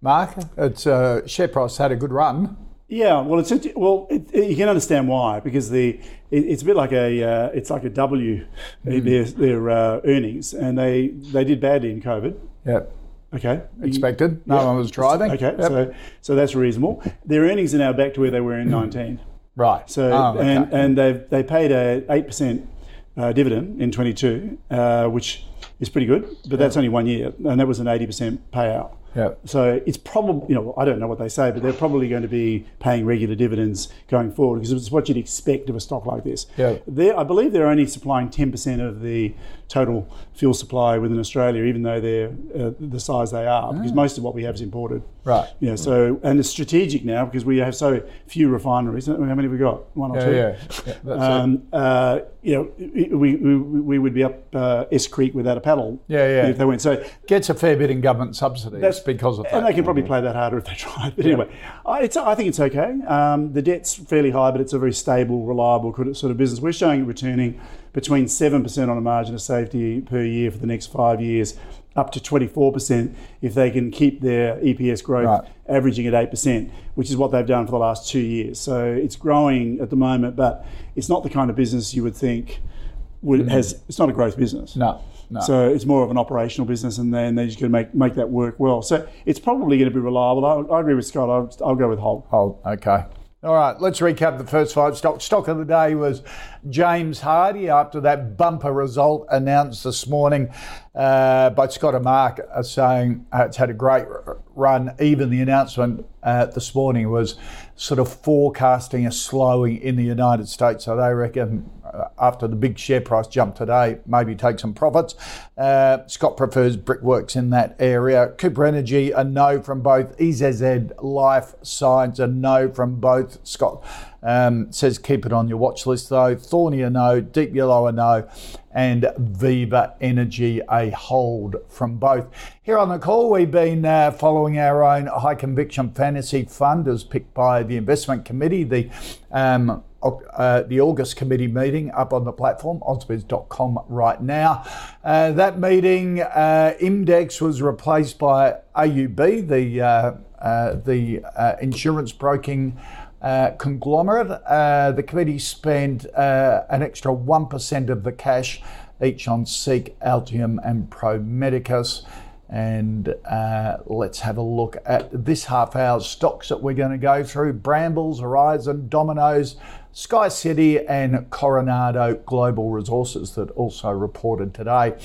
Mark, its uh, share price had a good run. Yeah, well, it's well, it, it, you can understand why because the it, it's a bit like a uh, it's like a W mm. their their uh, earnings and they they did badly in COVID. Yep. Okay. Expected. No one was driving. Okay. Yep. So so that's reasonable. Their earnings are now back to where they were in 19. Right. So oh, okay. and and they they paid a eight percent uh, dividend in 22, uh, which is pretty good, but that's only one year, and that was an 80% payout. Yeah. So it's probably, you know, I don't know what they say, but they're probably going to be paying regular dividends going forward because it's what you'd expect of a stock like this. Yeah. They're, I believe they're only supplying 10% of the total fuel supply within Australia, even though they're uh, the size they are, because ah. most of what we have is imported. Right. Yeah. So and it's strategic now because we have so few refineries. How many have we got? One or yeah, two. Yeah. yeah um, uh, you know, we, we, we would be up uh, S Creek without a paddle. Yeah, yeah. If they went, so gets a fair bit in government subsidies. That's because of that. And they can probably play that harder if they try. But anyway, I, it's, I think it's okay. Um, the debt's fairly high, but it's a very stable, reliable sort of business. We're showing it returning between 7% on a margin of safety per year for the next five years, up to 24% if they can keep their EPS growth right. averaging at 8%, which is what they've done for the last two years. So it's growing at the moment, but it's not the kind of business you would think would, mm. has, it's not a growth business. No. No. So it's more of an operational business, and then they're just going to make make that work well. So it's probably going to be reliable. I, I agree with Scott. I'll, I'll go with hold. Hold. Okay. All right, let's recap the first five stock. Stock of the day was James Hardie after that bumper result announced this morning uh, by Scott and Mark uh, saying uh, it's had a great run. Even the announcement uh, this morning was sort of forecasting a slowing in the United States. So they reckon after the big share price jump today, maybe take some profits. Uh, Scott prefers brickworks in that area. Cooper Energy, a no from both. EZZ Life Science, a no from both. Scott um, says keep it on your watch list though. Thorney, a no. Deep Yellow, a no and Viva Energy a hold from both. Here on the call, we've been uh, following our own high conviction fantasy fund as picked by the investment committee. The um, uh, the August committee meeting up on the platform, ausbiz.com right now. Uh, that meeting, uh, Imdex was replaced by AUB, the, uh, uh, the insurance broking conglomerate. The committee spent an extra 1% of the cash each on Seek, Altium, and Pro Medicus. And uh, let's have a look at this half hour's stocks that we're going to go through Brambles, Aurizon, Domino's, Sky City, and Coronado Global Resources that also reported today.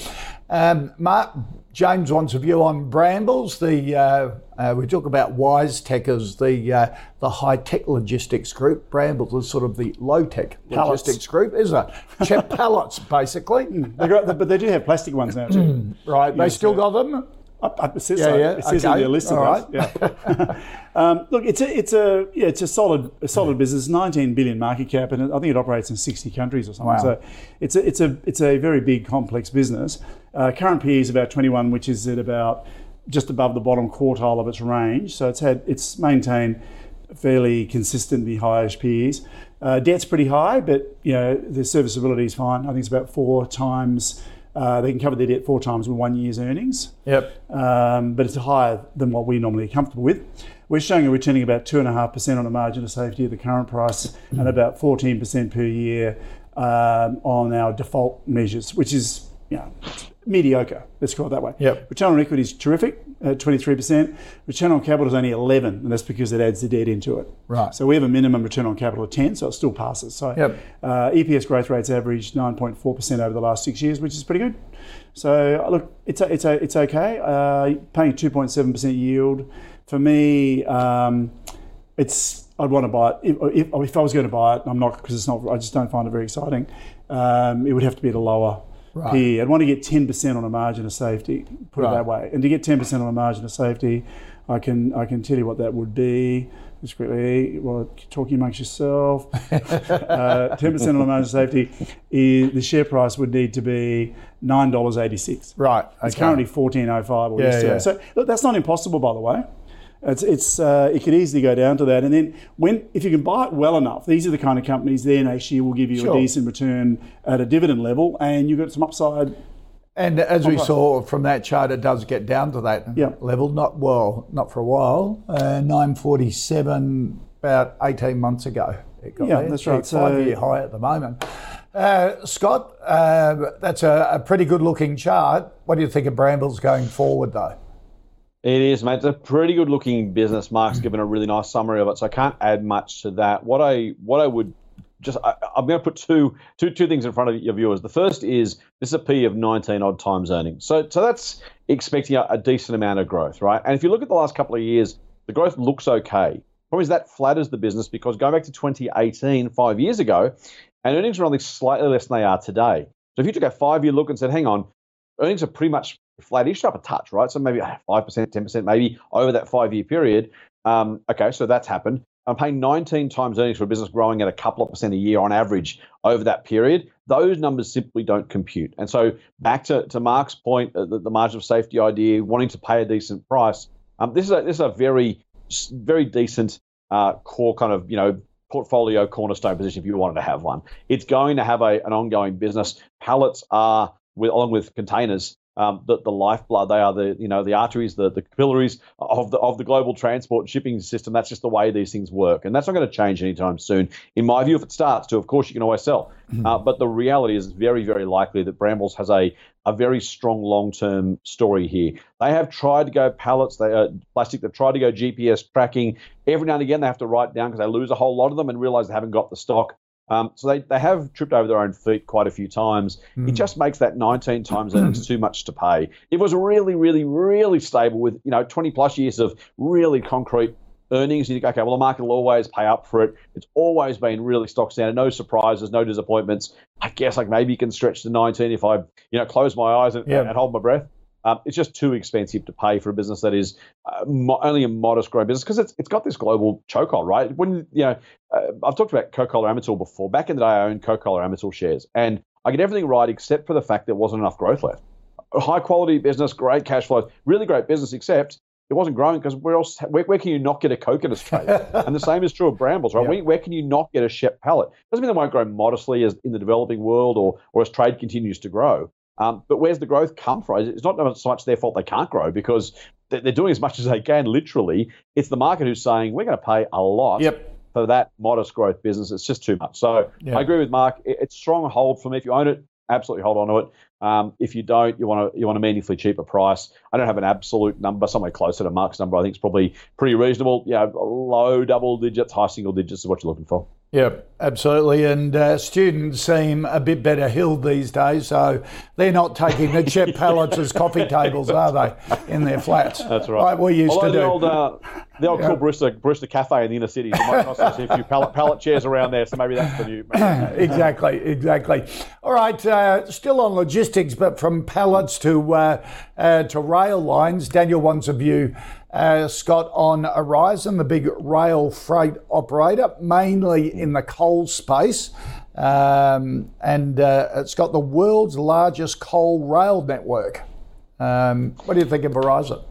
Um, Mark, James wants a view on Brambles. The uh, uh, we talk about WiseTech as the uh, the high tech logistics group. Brambles is sort of the low tech logistics group, isn't it? Check [LAUGHS] pallets, basically. Mm, got, but they do have plastic ones now too. right, they still got them. It says yeah, so. Yeah. It says okay. in their list. All right. Yeah. [LAUGHS] um, look, it's a it's a yeah, it's a solid a solid business. 19 billion market cap, and I think it operates in 60 countries or something. Wow. So it's a it's a it's a very big complex business. Uh, current PE is about 21, which is at about just above the bottom quartile of its range. So it's had it's maintained fairly consistently high PEs. Uh, debt's pretty high, but you know the serviceability is fine. I think it's about four times Uh, they can cover their debt four times with one year's earnings. Yep. Um, but it's higher than what we normally are comfortable with. We're showing a returning about 2.5% on a margin of safety at the current price and about 14% per year um, on our default measures, which is you know, mediocre, let's call it that way. Yep. Return on equity is terrific at 23%. Return on capital is only 11, and that's because it adds the debt into it. Right. So we have a minimum return on capital of 10, so it still passes. So Yep. uh, EPS growth rates averaged 9.4% over the last six years, which is pretty good. So look, it's it's it's okay. Uh, paying 2.7% yield for me, um, it's I'd want to buy it if, if, if I was going to buy it. I'm not because it's not. I just don't find it very exciting. Um, it would have to be at a lower Right. PE. I'd want to get 10% on a margin of safety. Put Right. it that way. And to get 10% on a margin of safety, I can I can tell you what that would be. discreetly quickly, while talking amongst yourself, [LAUGHS] uh, 10% on a margin of safety, is, the share price would need to be $9.86. Right. It's currently 14.05 or Yeah, yesterday. yeah. So look, that's not impossible, by the way. It's, it's uh, it could easily go down to that, and then when if you can buy it well enough, these are the kind of companies then next year will give you Sure. a decent return at a dividend level, and you've got some upside. And as we price. saw from that chart, it does get down to that Yeah. level. Not well, not for a while. Uh, Nine forty seven about eighteen months ago. It got Yeah, there. that's right. It's Five So- year high at the moment. Uh, Scott, uh, that's a, a pretty good looking chart. What do you think of Brambles going forward, though? It is, mate. It's a pretty good looking business. Mark's mm. given a really nice summary of it, so I can't add much to that. What I what I would just I, I'm going to put two two two things in front of your viewers. The first is this is a P of 19 odd times earnings, so so that's expecting a, a decent amount of growth, right? And if you look at the last couple of years, the growth looks okay. Problem is that flatters the business because going back to 2018, five years ago, and earnings were only slightly less than they are today. So if you took a five year look and said, hang on, earnings are pretty much flattish up a touch, right? So maybe uh, 5%, 10% maybe over that five year period. Um, okay, so that's happened. I'm paying 19 times earnings for a business growing at a couple of percent a year on average over that period. Those numbers simply don't compute. And so back to, to Mark's point, uh, the, the margin of safety idea, wanting to pay a decent price. Um, this is a, this is a very very decent uh, core kind of you know portfolio cornerstone position if you wanted to have one. It's going to have a, an ongoing business. Pallets are with, along with containers um, the, the lifeblood. They are the you know the arteries, the, the capillaries of the of the global transport and shipping system. That's just the way these things work, and that's not going to change anytime soon. In my view, if it starts to, of course, you can always sell. Uh, but the reality is, very very likely that Brambles has a a very strong long term story here. They have tried to go pallets, they uh, plastic. They've tried to go GPS tracking. Every now and again, they have to write down because they lose a whole lot of them and realize they haven't got the stock. Um, so they, they have tripped over their own feet quite a few times. It just makes that 19 times [CLEARS THROAT] earnings too much to pay. It was really, really, really stable with you know 20 plus years of really concrete earnings. You think, okay, well the market will always pay up for it. It's always been really stock standard, no surprises, no disappointments. I guess like maybe you can stretch to 19 if I you know close my eyes and, Yeah. and hold my breath. Um, it's just too expensive to pay for a business that is uh, mo- only a modest growing business because it's, it's got this global chokehold, right? When you know, uh, I've talked about Coca-Cola Amatil before. Back in the day, I owned Coca-Cola Amatil shares, and I get everything right except for the fact there wasn't enough growth left. A high quality business, great cash flow, really great business, except it wasn't growing because where else? Where, where can you not get a Coke in Australia? [LAUGHS] and the same is true of Brambles, right? Yeah. Where, where can you not get a CHEP pallet? Doesn't mean they won't grow modestly as in the developing world or or as trade continues to grow. Um, but where's the growth come from? It's not so much their fault they can't grow because they're they're doing as much as they can. Literally, it's the market who's saying we're going to pay a lot Yep. for that modest growth business. It's just too much. So Yeah. I agree with Mark. It's strong hold for me. If you own it, absolutely hold on to it. Um, if you don't, you want to you want a meaningfully cheaper price. I don't have an absolute number, somewhere closer to Mark's number. I think it's probably pretty reasonable. Yeah, low double digits, high single digits is what you're looking for. Yep, absolutely. And uh, students seem a bit better heeled these days, so they're not taking the CHEP pallets as coffee tables, are they, in their flats? That's right. Like we used Although to the do. old, uh, the old cool barista, barista cafe in the inner city, there might also see a few pallet, pallet chairs around there, so maybe that's the [COUGHS] new. exactly, exactly. All right, uh, still on logistics, but from pallets to uh, uh, to rail lines. Daniel wants a view, uh, Scott, on Aurizon, the big rail freight operator, mainly in the coal space, um, and uh, it's got the world's largest coal rail network. Um, what do you think of Aurizon?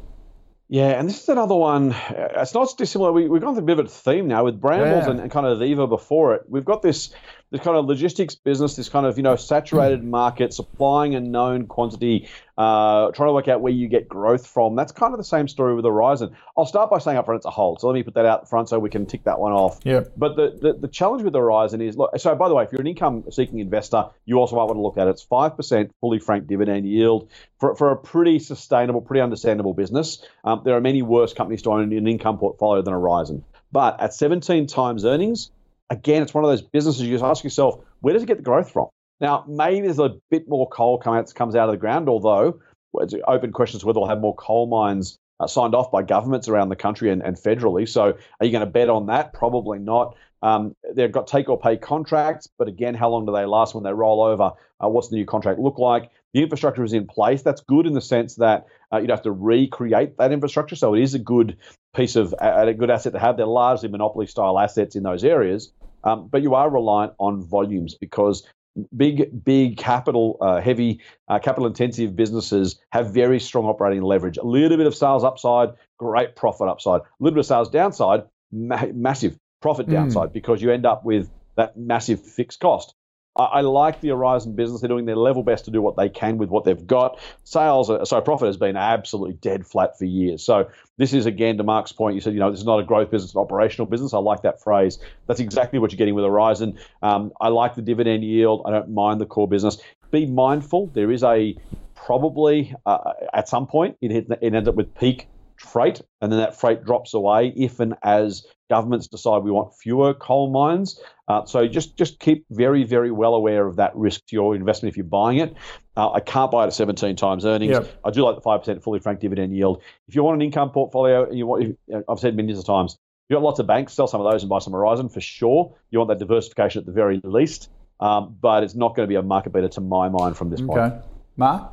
Yeah, and this is another one. uh, It's not dissimilar. We, we've gone through a bit of a theme now with Brambles Yeah. and, and kind of Viva before it. We've got this this kind of logistics business, this kind of you know saturated market, supplying a known quantity, uh, trying to work out where you get growth from. That's kind of the same story with Aurizon. I'll start by saying up front it's a hold. So let me put that out front so we can tick that one off. Yeah. But the, the, the challenge with Aurizon is look. So by the way, if you're an income seeking investor, you also might want to look at it. It's five percent fully franked dividend yield for, for a pretty sustainable, pretty understandable business. Um, there are many worse companies to own in an income portfolio than Aurizon. But at 17 times earnings, again, it's one of those businesses you just ask yourself, where does it get the growth from? Now, maybe there's a bit more coal coming out, comes out of the ground, although it's open questions whether we'll have more coal mines uh, signed off by governments around the country and, and federally. So, are you going to bet on that? Probably not. Um, they've got take or pay contracts, but again, how long do they last when they roll over? Uh, what's the new contract look like? The infrastructure is in place. That's good in the sense that uh, you'd have to recreate that infrastructure. So it is a good piece of a, good asset to have. They're largely monopoly style assets in those areas, um, but you are reliant on volumes because big, big capital uh, heavy, uh, capital intensive businesses have very strong operating leverage. A little bit of sales upside, great profit upside. A little bit of sales downside, ma- massive profit mm. downside because you end up with that massive fixed cost. I, like the Aurizon business. They're doing their level best to do what they can with what they've got. Sales, uh, so profit has been absolutely dead flat for years. So this is again to Mark's point. You said, you know, this is not a growth business, an operational business. I like that phrase. That's exactly what you're getting with Aurizon. Um, I like the dividend yield. I don't mind the core business. Be mindful. There is a probably uh, at some point it, it ends up with peak freight, and then that freight drops away if and as governments decide we want fewer coal mines. Uh, so just just keep very very well aware of that risk to your investment if you're buying it. Uh, I can't buy it at 17 times earnings. Yep. I do like the five percent fully franked dividend yield. If you want an income portfolio, and you want I've said millions of times. You've got lots of banks, sell some of those and buy some Aurizon for sure. You want that diversification at the very least, um, but it's not going to be a market beater to my mind from this okay. point. Mark?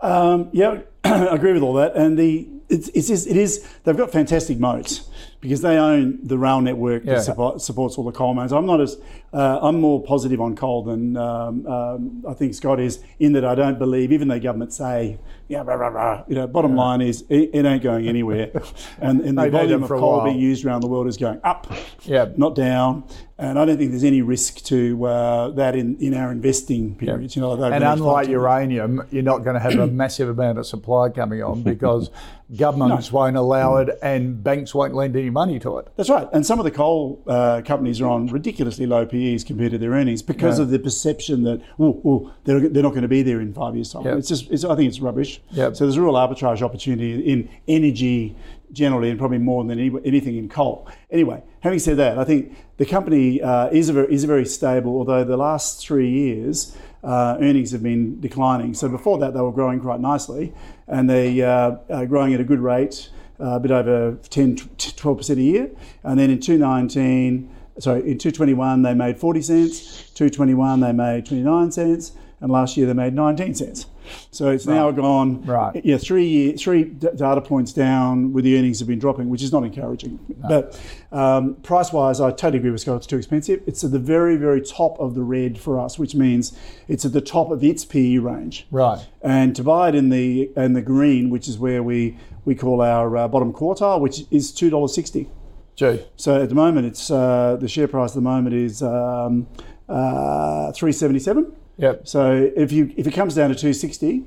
Um, yeah, [CLEARS THROAT] I agree with all that. And the it's, it's it is they've got fantastic moats because they own the rail network yeah. that support, supports all the coal mines. I'm not as uh, I'm more positive on coal than um, um, I think Scott is in that I don't believe even though governments say yeah rah, rah, rah, you know bottom yeah. line is it, it, ain't going anywhere [LAUGHS] and, and the volume of coal being used around the world is going up yeah not down and I don't think there's any risk to uh, that in, in our investing periods. You know, and unlike uranium, you're not going to have a [CLEARS THROAT] massive amount of supply coming on because [LAUGHS] governments no. won't allow it and banks won't lend any money to it. That's right. And some of the coal uh, companies are on ridiculously low PEs compared to their earnings because yeah. of the perception that oh, oh, they're, they're not going to be there in five years' time. Yep. It's just, it's, I think it's rubbish. Yep. So there's a real arbitrage opportunity in energy generally and probably more than any, anything in coal. Anyway, having said that, I think the company uh, is, a very, is a very stable, although the last three years uh, earnings have been declining. So before that, they were growing quite nicely and they uh, are growing at a good rate, a bit over 10, 12% a year. And then in 2019, sorry, in 221 they made 40 cents, 221 they made 29 cents, and last year they made 19 cents. So it's right. now gone, right. yeah, three year, three d- data points down with the earnings have been dropping, which is not encouraging. No. But um, price wise, I totally agree with Scott. It's too expensive. It's at the very, very top of the red for us, which means it's at the top of its PE range. Right. And to buy it in the in the green, which is where we we call our uh, bottom quartile, which is two dollars sixty. Gee. So at the moment, it's uh, the share price at the moment is um, uh, three seventy seven. Yep. So if you if it comes down to 260,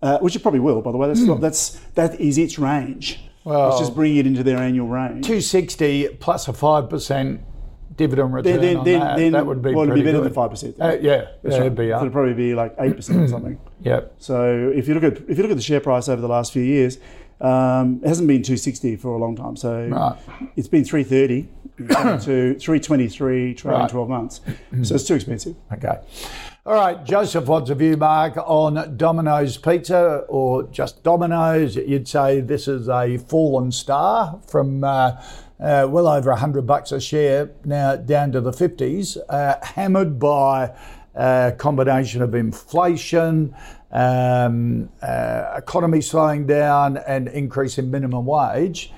uh, which it probably will, by the way, that's mm. that's that is its range. Well, Let's just bring it into their annual range. 260 plus a five percent dividend return then, on then, that, then, that would be well, it'd be better good. than five percent. Uh, yeah, yeah it'd be up. It'd probably be like eight percent or something. Yep. So if you look at if you look at the share price over the last few years, um, it hasn't been 260 for a long time. So right. it's been 330 [COUGHS] to 323 trading right. 12 months. So it's too expensive. Okay. All right, Joseph, what's a view, Mark, on Domino's Pizza or just Domino's? You'd say this is a fallen star from uh, uh, well over 100 bucks a share now down to the 50s, uh, hammered by a combination of inflation, um, uh, economy slowing down, and increase in minimum wage.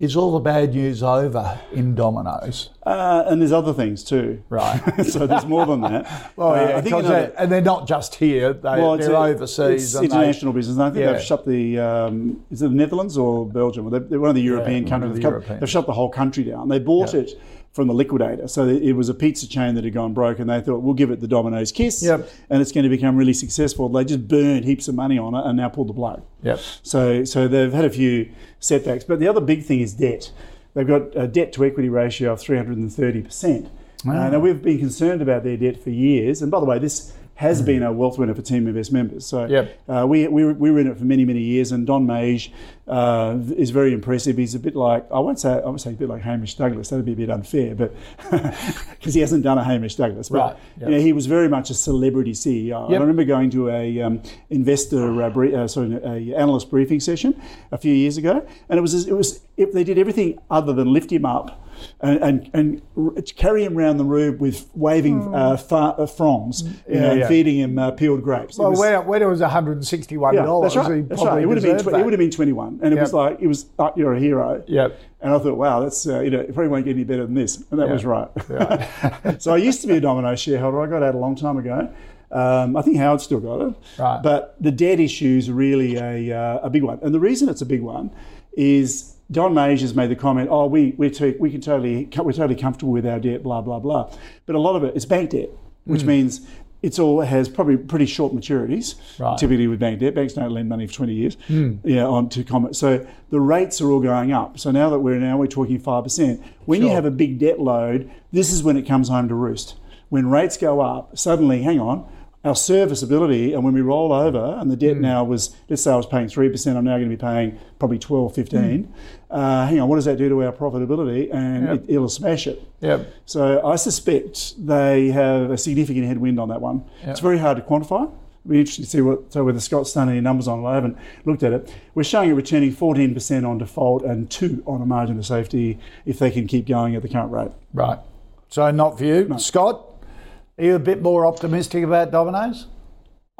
Is all the bad news over in Domino's? Uh, and there's other things too. Right. [LAUGHS] so there's more than that. [LAUGHS] well, yeah, uh, I think you know they're, and they're not just here, they, well, they're a, overseas. It's international they, business. And I think yeah. they've shut the, um, is it the Netherlands or Belgium? They're, they're one of the European yeah, countries. The they've, European. they've, shut the whole country down. They bought it from the liquidator. So it was a pizza chain that had gone broke, and they thought we'll give it the Domino's kiss, Yep. and it's going to become really successful. They just burned heaps of money on it, and now pulled the plug. Yep. So so they've had a few setbacks, but the other big thing is debt. They've got a debt to equity ratio of 330 percent. Uh, now we've been concerned about their debt for years, and by the way, this has been a wealth winner for Teaminvest members. So Yep. uh, we, we, were- we were in it for many, many years, and Don Meij uh, is very impressive. He's a bit like, I won't say, I won't say a bit like Hamish Douglass, that'd be a bit unfair, but [LAUGHS] because he hasn't done a Hamish Douglass. But, Right, yep. you know, he was very much a celebrity CEO. Yep. I remember going to a um, investor, uh, brie- uh, sorry, a analyst briefing session a few years ago, and it was, it was if they did everything other than lift him up and, and, and carry him around the room with waving uh, fa- uh, fronds, you Yeah, know, and yeah. feeding him uh, peeled grapes. It Well, was- when, when it was $161, yeah, that's right. he That's right. It would have been. Tw- it would have been twenty-one, and it was like it was. Uh, you're a hero. Yep. And I thought, wow, that's uh, you know, it probably won't get any better than this, and that Yeah. was right. [LAUGHS] so I used to be a Domino's shareholder. I got out a long time ago. Um, I think Howard still got it. Right. But the debt issue is really a, uh, a big one, and the reason it's a big one is Don has made the comment, "Oh, we we to, we can totally we're totally comfortable with our debt, blah blah blah." But a lot of it is bank debt, which hmm. means it's all has probably pretty short maturities. Right. Typically with bank debt, banks don't lend money for twenty years. Hmm. Yeah, on to comment. So the rates are all going up. So now that we're now we're talking five percent. When you have a big debt load, this is when it comes home to roost. When rates go up, suddenly, hang on, our serviceability, and when we roll over, and the debt Hmm. now was, let's say I was paying 3%, I'm now going to be paying probably 12, 15. Hmm. Uh, hang on, what does that do to our profitability? And Yep. it, it'll smash it. Yep. So I suspect they have a significant headwind on that one. It's very hard to quantify. It'll be interesting to see what so whether Scott's done any numbers on it. I haven't looked at it. We're showing it returning 14% on default and two on a margin of safety if they can keep going at the current rate. Right. So not for you. Scott, are you a bit more optimistic about Domino's?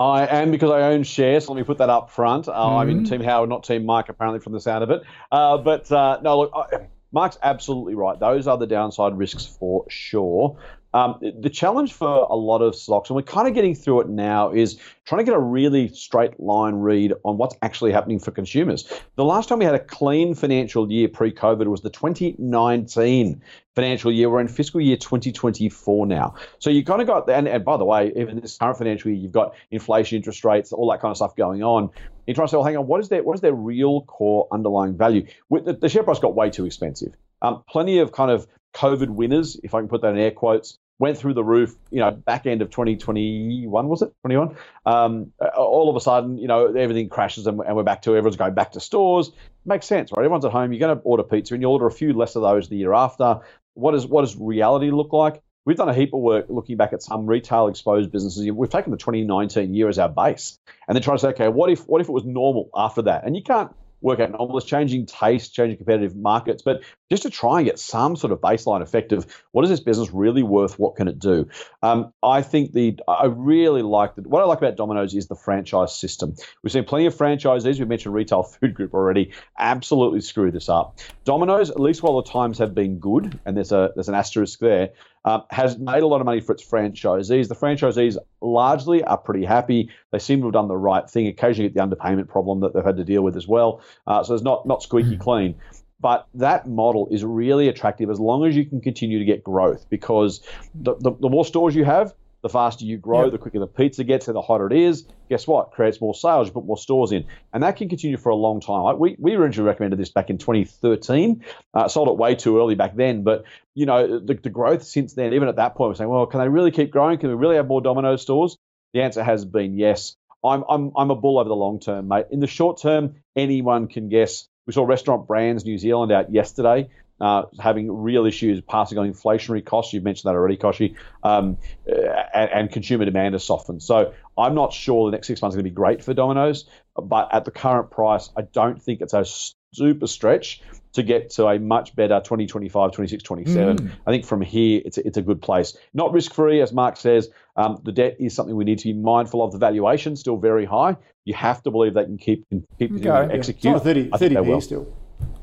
I am because I own shares. So let me put that up front. Uh, I'm Mm-hmm. in Team Howard, not Team Mike, apparently from the sound of it. Uh, but uh, no, look, I, Mark's absolutely right. Those are the downside risks for sure. Um, the challenge for a lot of stocks, and we're kind of getting through it now, is trying to get a really straight line read on what's actually happening for consumers. The last time we had a clean financial year pre COVID was the 2019 financial year. We're in fiscal year 2024 now. So you kind of got, and, and by the way, even this current financial year, you've got inflation, interest rates, all that kind of stuff going on. You're trying to say, well, hang on, what is their what is their real core underlying value? The, the share price got way too expensive. Um, plenty of kind of COVID winners, if I can put that in air quotes, went through the roof. You know, back end of 2021 was it 21? Um, all of a sudden, you know, everything crashes and, and we're back to everyone's going back to stores. Makes sense, right? Everyone's at home. You're going to order pizza and you order a few less of those the year after. What does what does reality look like? We've done a heap of work looking back at some retail exposed businesses. We've taken the 2019 year as our base, and then trying to say, okay, what if what if it was normal after that? And you can't work out normal. Changing tastes, changing competitive markets, but just to try and get some sort of baseline effect of what is this business really worth? What can it do? Um, I think the I really like that. What I like about Domino's is the franchise system. We've seen plenty of franchisees. We mentioned Retail Food Group already. Absolutely screw this up. Domino's, at least while the times have been good, and there's a there's an asterisk there, um, has made a lot of money for its franchisees. The franchisees largely are pretty happy. They seem to have done the right thing. Occasionally get the underpayment problem that they've had to deal with as well. Uh, so it's not not squeaky clean. But that model is really attractive as long as you can continue to get growth because the, the, the more stores you have, the faster you grow, Yeah. the quicker the pizza gets and the hotter it is. Guess what? Creates more sales, you put more stores in. And that can continue for a long time. Like we, we originally recommended this back in 2013. Uh, sold it way too early back then. But, you know, the, the growth since then, even at that point, we're saying, well, can they really keep growing? Can we really have more Domino's stores? The answer has been yes. I'm, I'm, I'm a bull over the long term, mate. In the short term, anyone can guess. We saw Restaurant Brands New Zealand out yesterday. Uh, having real issues passing on inflationary costs. You've mentioned that already, Kochie, um, uh, and, and consumer demand has softened. So I'm not sure the next six months are going to be great for Domino's, but at the current price, I don't think it's a super stretch to get to a much better 2025, 26, 27. I think from here, it's a, it's a good place. Not risk free, as Mark says. Um, the debt is something we need to be mindful of. The valuation still very high. You have to believe they can keep keep continuing to Okay. It's execute. on 30, 30 P still.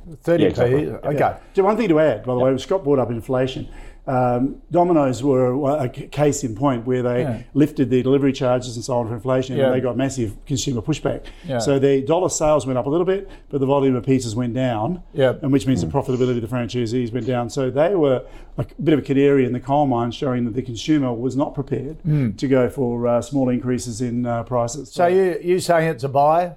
30p. Yeah, exactly. Okay. Yeah. One thing to add, by the way, Scott brought up inflation. Um, Domino's were a case in point where they Yeah. lifted the delivery charges and so on for inflation, Yeah. and they got massive consumer pushback. Yeah. So the dollar sales went up a little bit, but the volume of pizzas went down, and which means the profitability of the franchisees went down. So they were a bit of a canary in the coal mine, showing that the consumer was not prepared to go for uh, small increases in uh, prices. So you you saying it's a buy?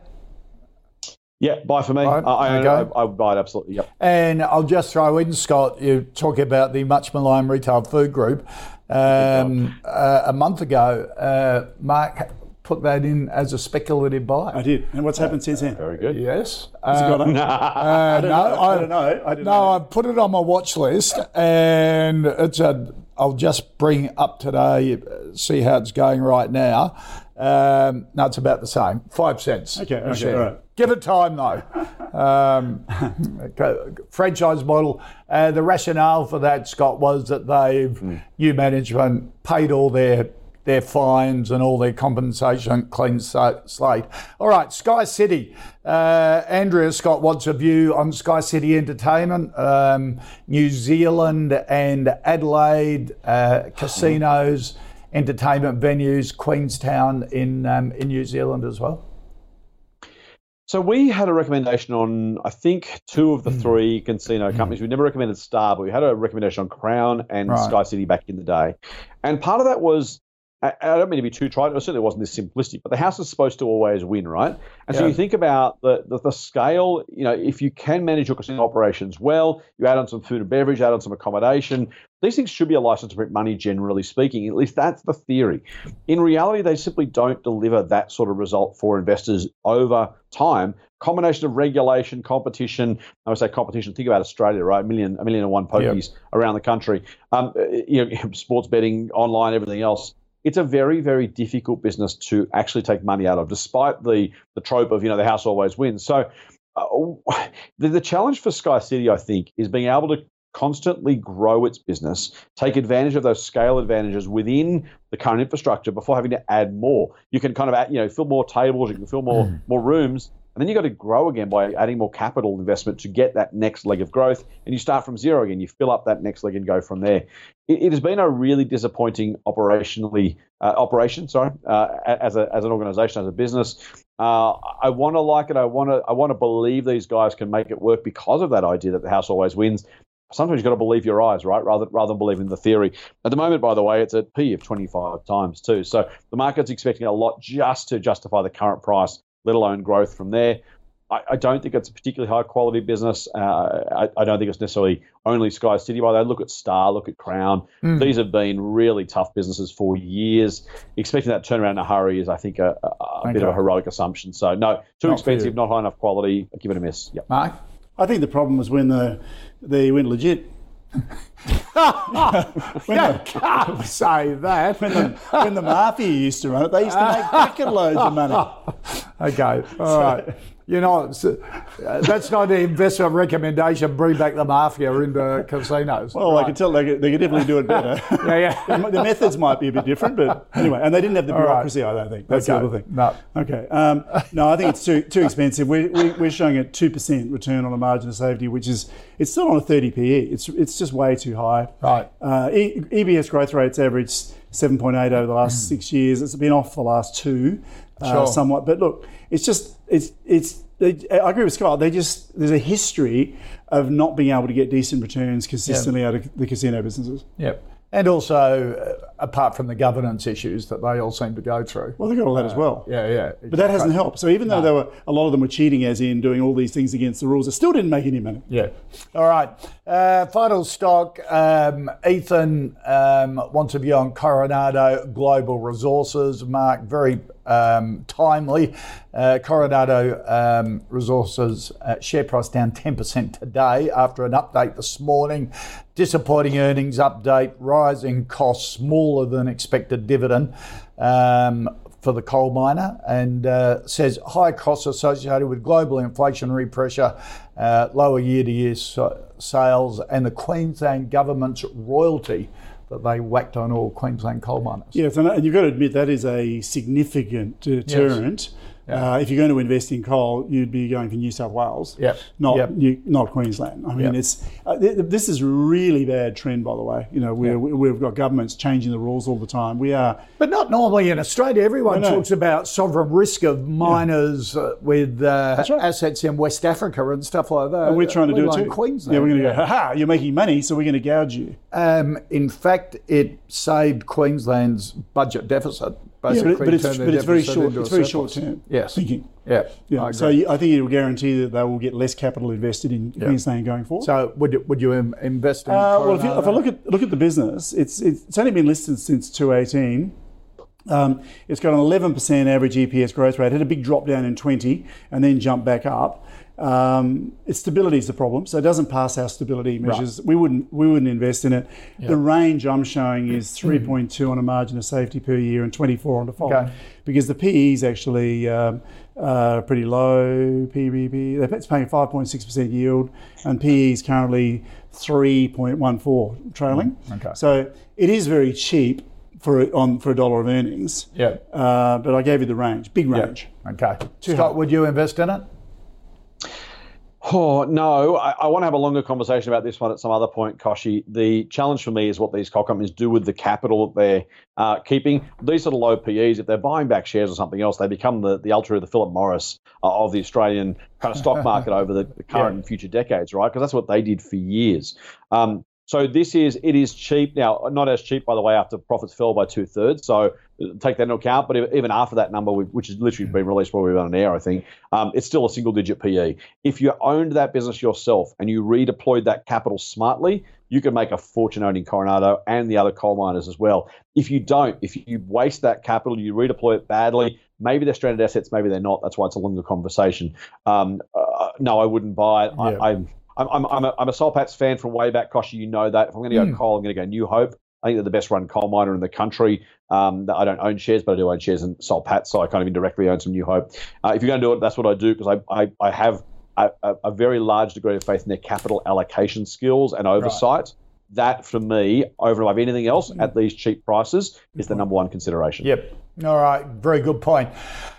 Yeah, buy for me. Right, I, I, okay. I, I would buy it absolutely. Yep. And I'll just throw in, Scott, you talk about the much maligned retail food group. Um, uh, a month ago, uh, Mark put that in as a speculative buy. I did. And what's happened since then? Very good. Yes. Has it Uh, gone up? uh, [LAUGHS] no, I don't know. I no, know. I put it on my watch list, and it's a. I'll just bring up today, uh, see how it's going right now. Um, no, it's about the same, five cents. Okay, okay, share. all right. Give it time though. Um, [LAUGHS] franchise model. Uh, the rationale for that, Scott, was that they've Hmm. new management paid all their their fines and all their compensation, clean slate. All right, Sky City. Uh, Andrea Scott wants a view on Sky City Entertainment, um, New Zealand and Adelaide uh, casinos, entertainment venues, Queenstown in um, in New Zealand as well. So we had a recommendation on, I think, two of the Hmm. three casino companies. We never recommended Star, but we had a recommendation on Crown and Right. Sky City back in the day. And part of that was, I I don't mean to be too trite, it certainly wasn't this simplistic, but the house is supposed to always win, right? And so you think about the, the, the scale, you know, if you can manage your casino operations well, you add on some food and beverage, add on some accommodation, these things should be a license to print money, generally speaking. At least that's the theory. In reality, they simply don't deliver that sort of result for investors over time. Combination of regulation, competition. I would say competition. Think about Australia, right? A million, a million and one pokies around the country. Um, you know, [LAUGHS] sports betting, online, everything else. It's a very, very difficult business to actually take money out of, despite the the trope of you know the house always wins. So uh, the, the challenge for Sky City, I think, is being able to constantly grow its business, take advantage of those scale advantages within the current infrastructure before having to add more. You can kind of add, you know fill more tables, you can fill more more rooms, and then you've got to grow again by adding more capital investment to get that next leg of growth. And you start from zero again. You fill up that next leg and go from there. It, it has been a really disappointing operationally uh, operation. Sorry, uh, as a as an organisation, as a business. Uh, I want to like it. I want to. I want to believe these guys can make it work because of that idea that the house always wins. Sometimes you've got to believe your eyes, right? Rather rather than believing the theory. At the moment, by the way, it's at P of 25 times too. So the market's expecting a lot just to justify the current price, let alone growth from there. I, I don't think it's a particularly high quality business. Uh, I, I don't think it's necessarily only Sky City. By the way, look at Star, look at Crown. These have been really tough businesses for years. Expecting that turnaround in a hurry is, I think, a, a, a bit of a heroic assumption. So no, too Not expensive, you. not high enough quality. Give it a miss. Yep. Mark? I think the problem was when the they went legit. [LAUGHS] [LAUGHS] You can't [LAUGHS] say that. When the, when the mafia used to run it, they used to make bucket loads of money. [LAUGHS] Okay, all right. You know, uh, that's not an investment recommendation. Bring back the mafia into casinos. Well, I Right. can tell they could, they could definitely do it better. [LAUGHS] Yeah, yeah. [LAUGHS] the the methods might be a bit different, but anyway, and they didn't have the right. bureaucracy. I don't think that's Okay, the other thing. no. Okay. Um, no, I think it's too too expensive. We're, we- we're showing a two percent return on a margin of safety, which is it's still on a thirty PE. It's it's just way too high. Right. Uh, e- EPS growth rates point eight over the last six years. It's been off for the last two, uh. Sure. somewhat. But look, it's just it's it's. They, I agree with Scott. They just there's a history of not being able to get decent returns consistently out of the casino businesses. Yep. And also, uh, apart from the governance issues that they all seem to go through. Well, they got all that as well. Yeah, yeah. But that hasn't helped. So even though there were a lot of them were cheating, as in doing all these things against the rules, it still didn't make any money. Yeah. All right. Uh, final stock. Um, Ethan um, wants a view on Coronado Global Resources. Mark, very um, timely. Uh, Coronado um, Resources uh, share price down 10% today after an update this morning. Disappointing earnings update, rising costs, smaller than expected dividend. Um, for the coal miner and uh, says high costs associated with global inflationary pressure, uh, lower year to year sales, and the Queensland government's royalty that they whacked on all Queensland coal miners. Yes, and and you've got to admit that is a significant deterrent Uh, if you're going to invest in coal, you'd be going for New South Wales, Yep. not Yep. New, not Queensland. I mean, Yep. it's uh, th- th- this is a really bad trend, by the way. You know, we're, we- we've got governments changing the rules all the time. We are But not normally in Australia. Everyone talks about sovereign risk of miners uh, with uh, right. assets in West Africa and stuff like that. and we're trying to do it too. Queensland. Yeah, we're going to go. Ha ha! You're making money, so we're going to gouge you. Um, in fact, it saved Queensland's budget deficit. Yeah, Basically, but, but it's but it's very short. It's very short term Yes. thinking. Yeah. Yeah. I So I think it will guarantee that they will get less capital invested in Queensland going forward. So would you, would you invest in? Uh, well, if, you, if I look at look at the business, it's it's only been listed since 2018. Um, it's got an 11% average EPS growth rate. It Had a big drop down in 20, and then jumped back up. Um, its stability is the problem, so it doesn't pass our stability measures. We wouldn't we wouldn't invest in it. The range I'm showing is 3.2 on a margin of safety per year and 24 on default, Okay. because the PE is actually um, uh, pretty low. PBP it's paying 5.6% yield, and PE is currently 3.14 trailing. Okay. So it is very cheap for a- on for a dollar of earnings. Yeah. Uh, but I gave you the range, big range. Okay. Scott, would you invest in it? Oh no, I, I want to have a longer conversation about this one at some other point, Kochie. The challenge for me is what these coal companies do with the capital that they're uh, keeping. These sort of low PEs, if they're buying back shares or something else, they become the the ultra, the Philip Morris uh, of the Australian kind of stock [LAUGHS] market over the, the current and future decades, right? Because that's what they did for years. Um, so this is it is cheap now, not as cheap by the way after profits fell by two thirds. So take that into account. But even after that number, which has literally been released we were on air, I think um, it's still a single digit PE. If you owned that business yourself and you redeployed that capital smartly, you could make a fortune owning Coronado and the other coal miners as well. If you don't, if you waste that capital, you redeploy it badly. Maybe they're stranded assets, maybe they're not. That's why it's a longer conversation. Um, uh, no, I wouldn't buy it. Yeah. I, I'm I'm, I'm, a, I'm a Soul Patts fan from way back, Kochie. You know that. If I'm going to go coal, I'm going to go New Hope. I think they're the best run coal miner in the country. Um, I don't own shares, but I do own shares in Soul Patts, so I kind of indirectly own some New Hope. Uh, if you're going to do it, that's what I do because I, I, I have a, a, very large degree of faith in their capital allocation skills and oversight. That, for me, over and above anything else at these cheap prices, is the number one consideration. Yep. All right. Very good point.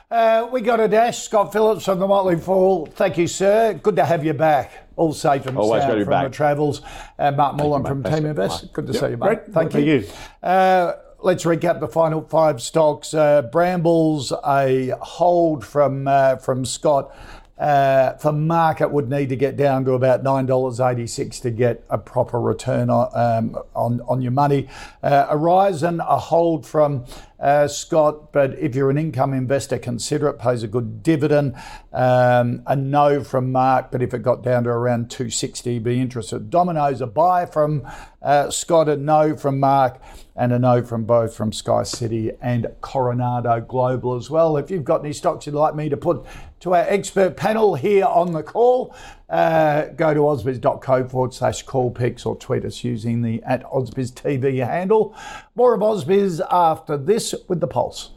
Uh, we got a dash. Scott Phillips from the Motley Fool. Thank you, sir. Good to have you back. All safe and Always sound good to be from the travels. Uh, Mark Moreland from Team. Invest. Good to see you, mate. Great. Thank, Thank you. you. Uh, let's recap the final five stocks. Uh, Brambles, a hold from uh, from Scott. Uh, for market would need to get down to about nine dollars eighty six to get a proper return on um, on, on your money. Uh, Aurizon, a hold from uh, Scott, but if you're an income investor, consider it. Pays a good dividend. Um, a no from Mark, but if it got down to around two sixty, be interested. Domino's, a buy from uh, Scott, a no from Mark, and a no from both from Sky City and Coronado Global as well. If you've got any stocks you'd like me to put to our expert panel here on the call, uh, go to ausbiz.co forward slash call picks or tweet us using the at ausbiz TV handle. More of ausbiz after this with the Pulse.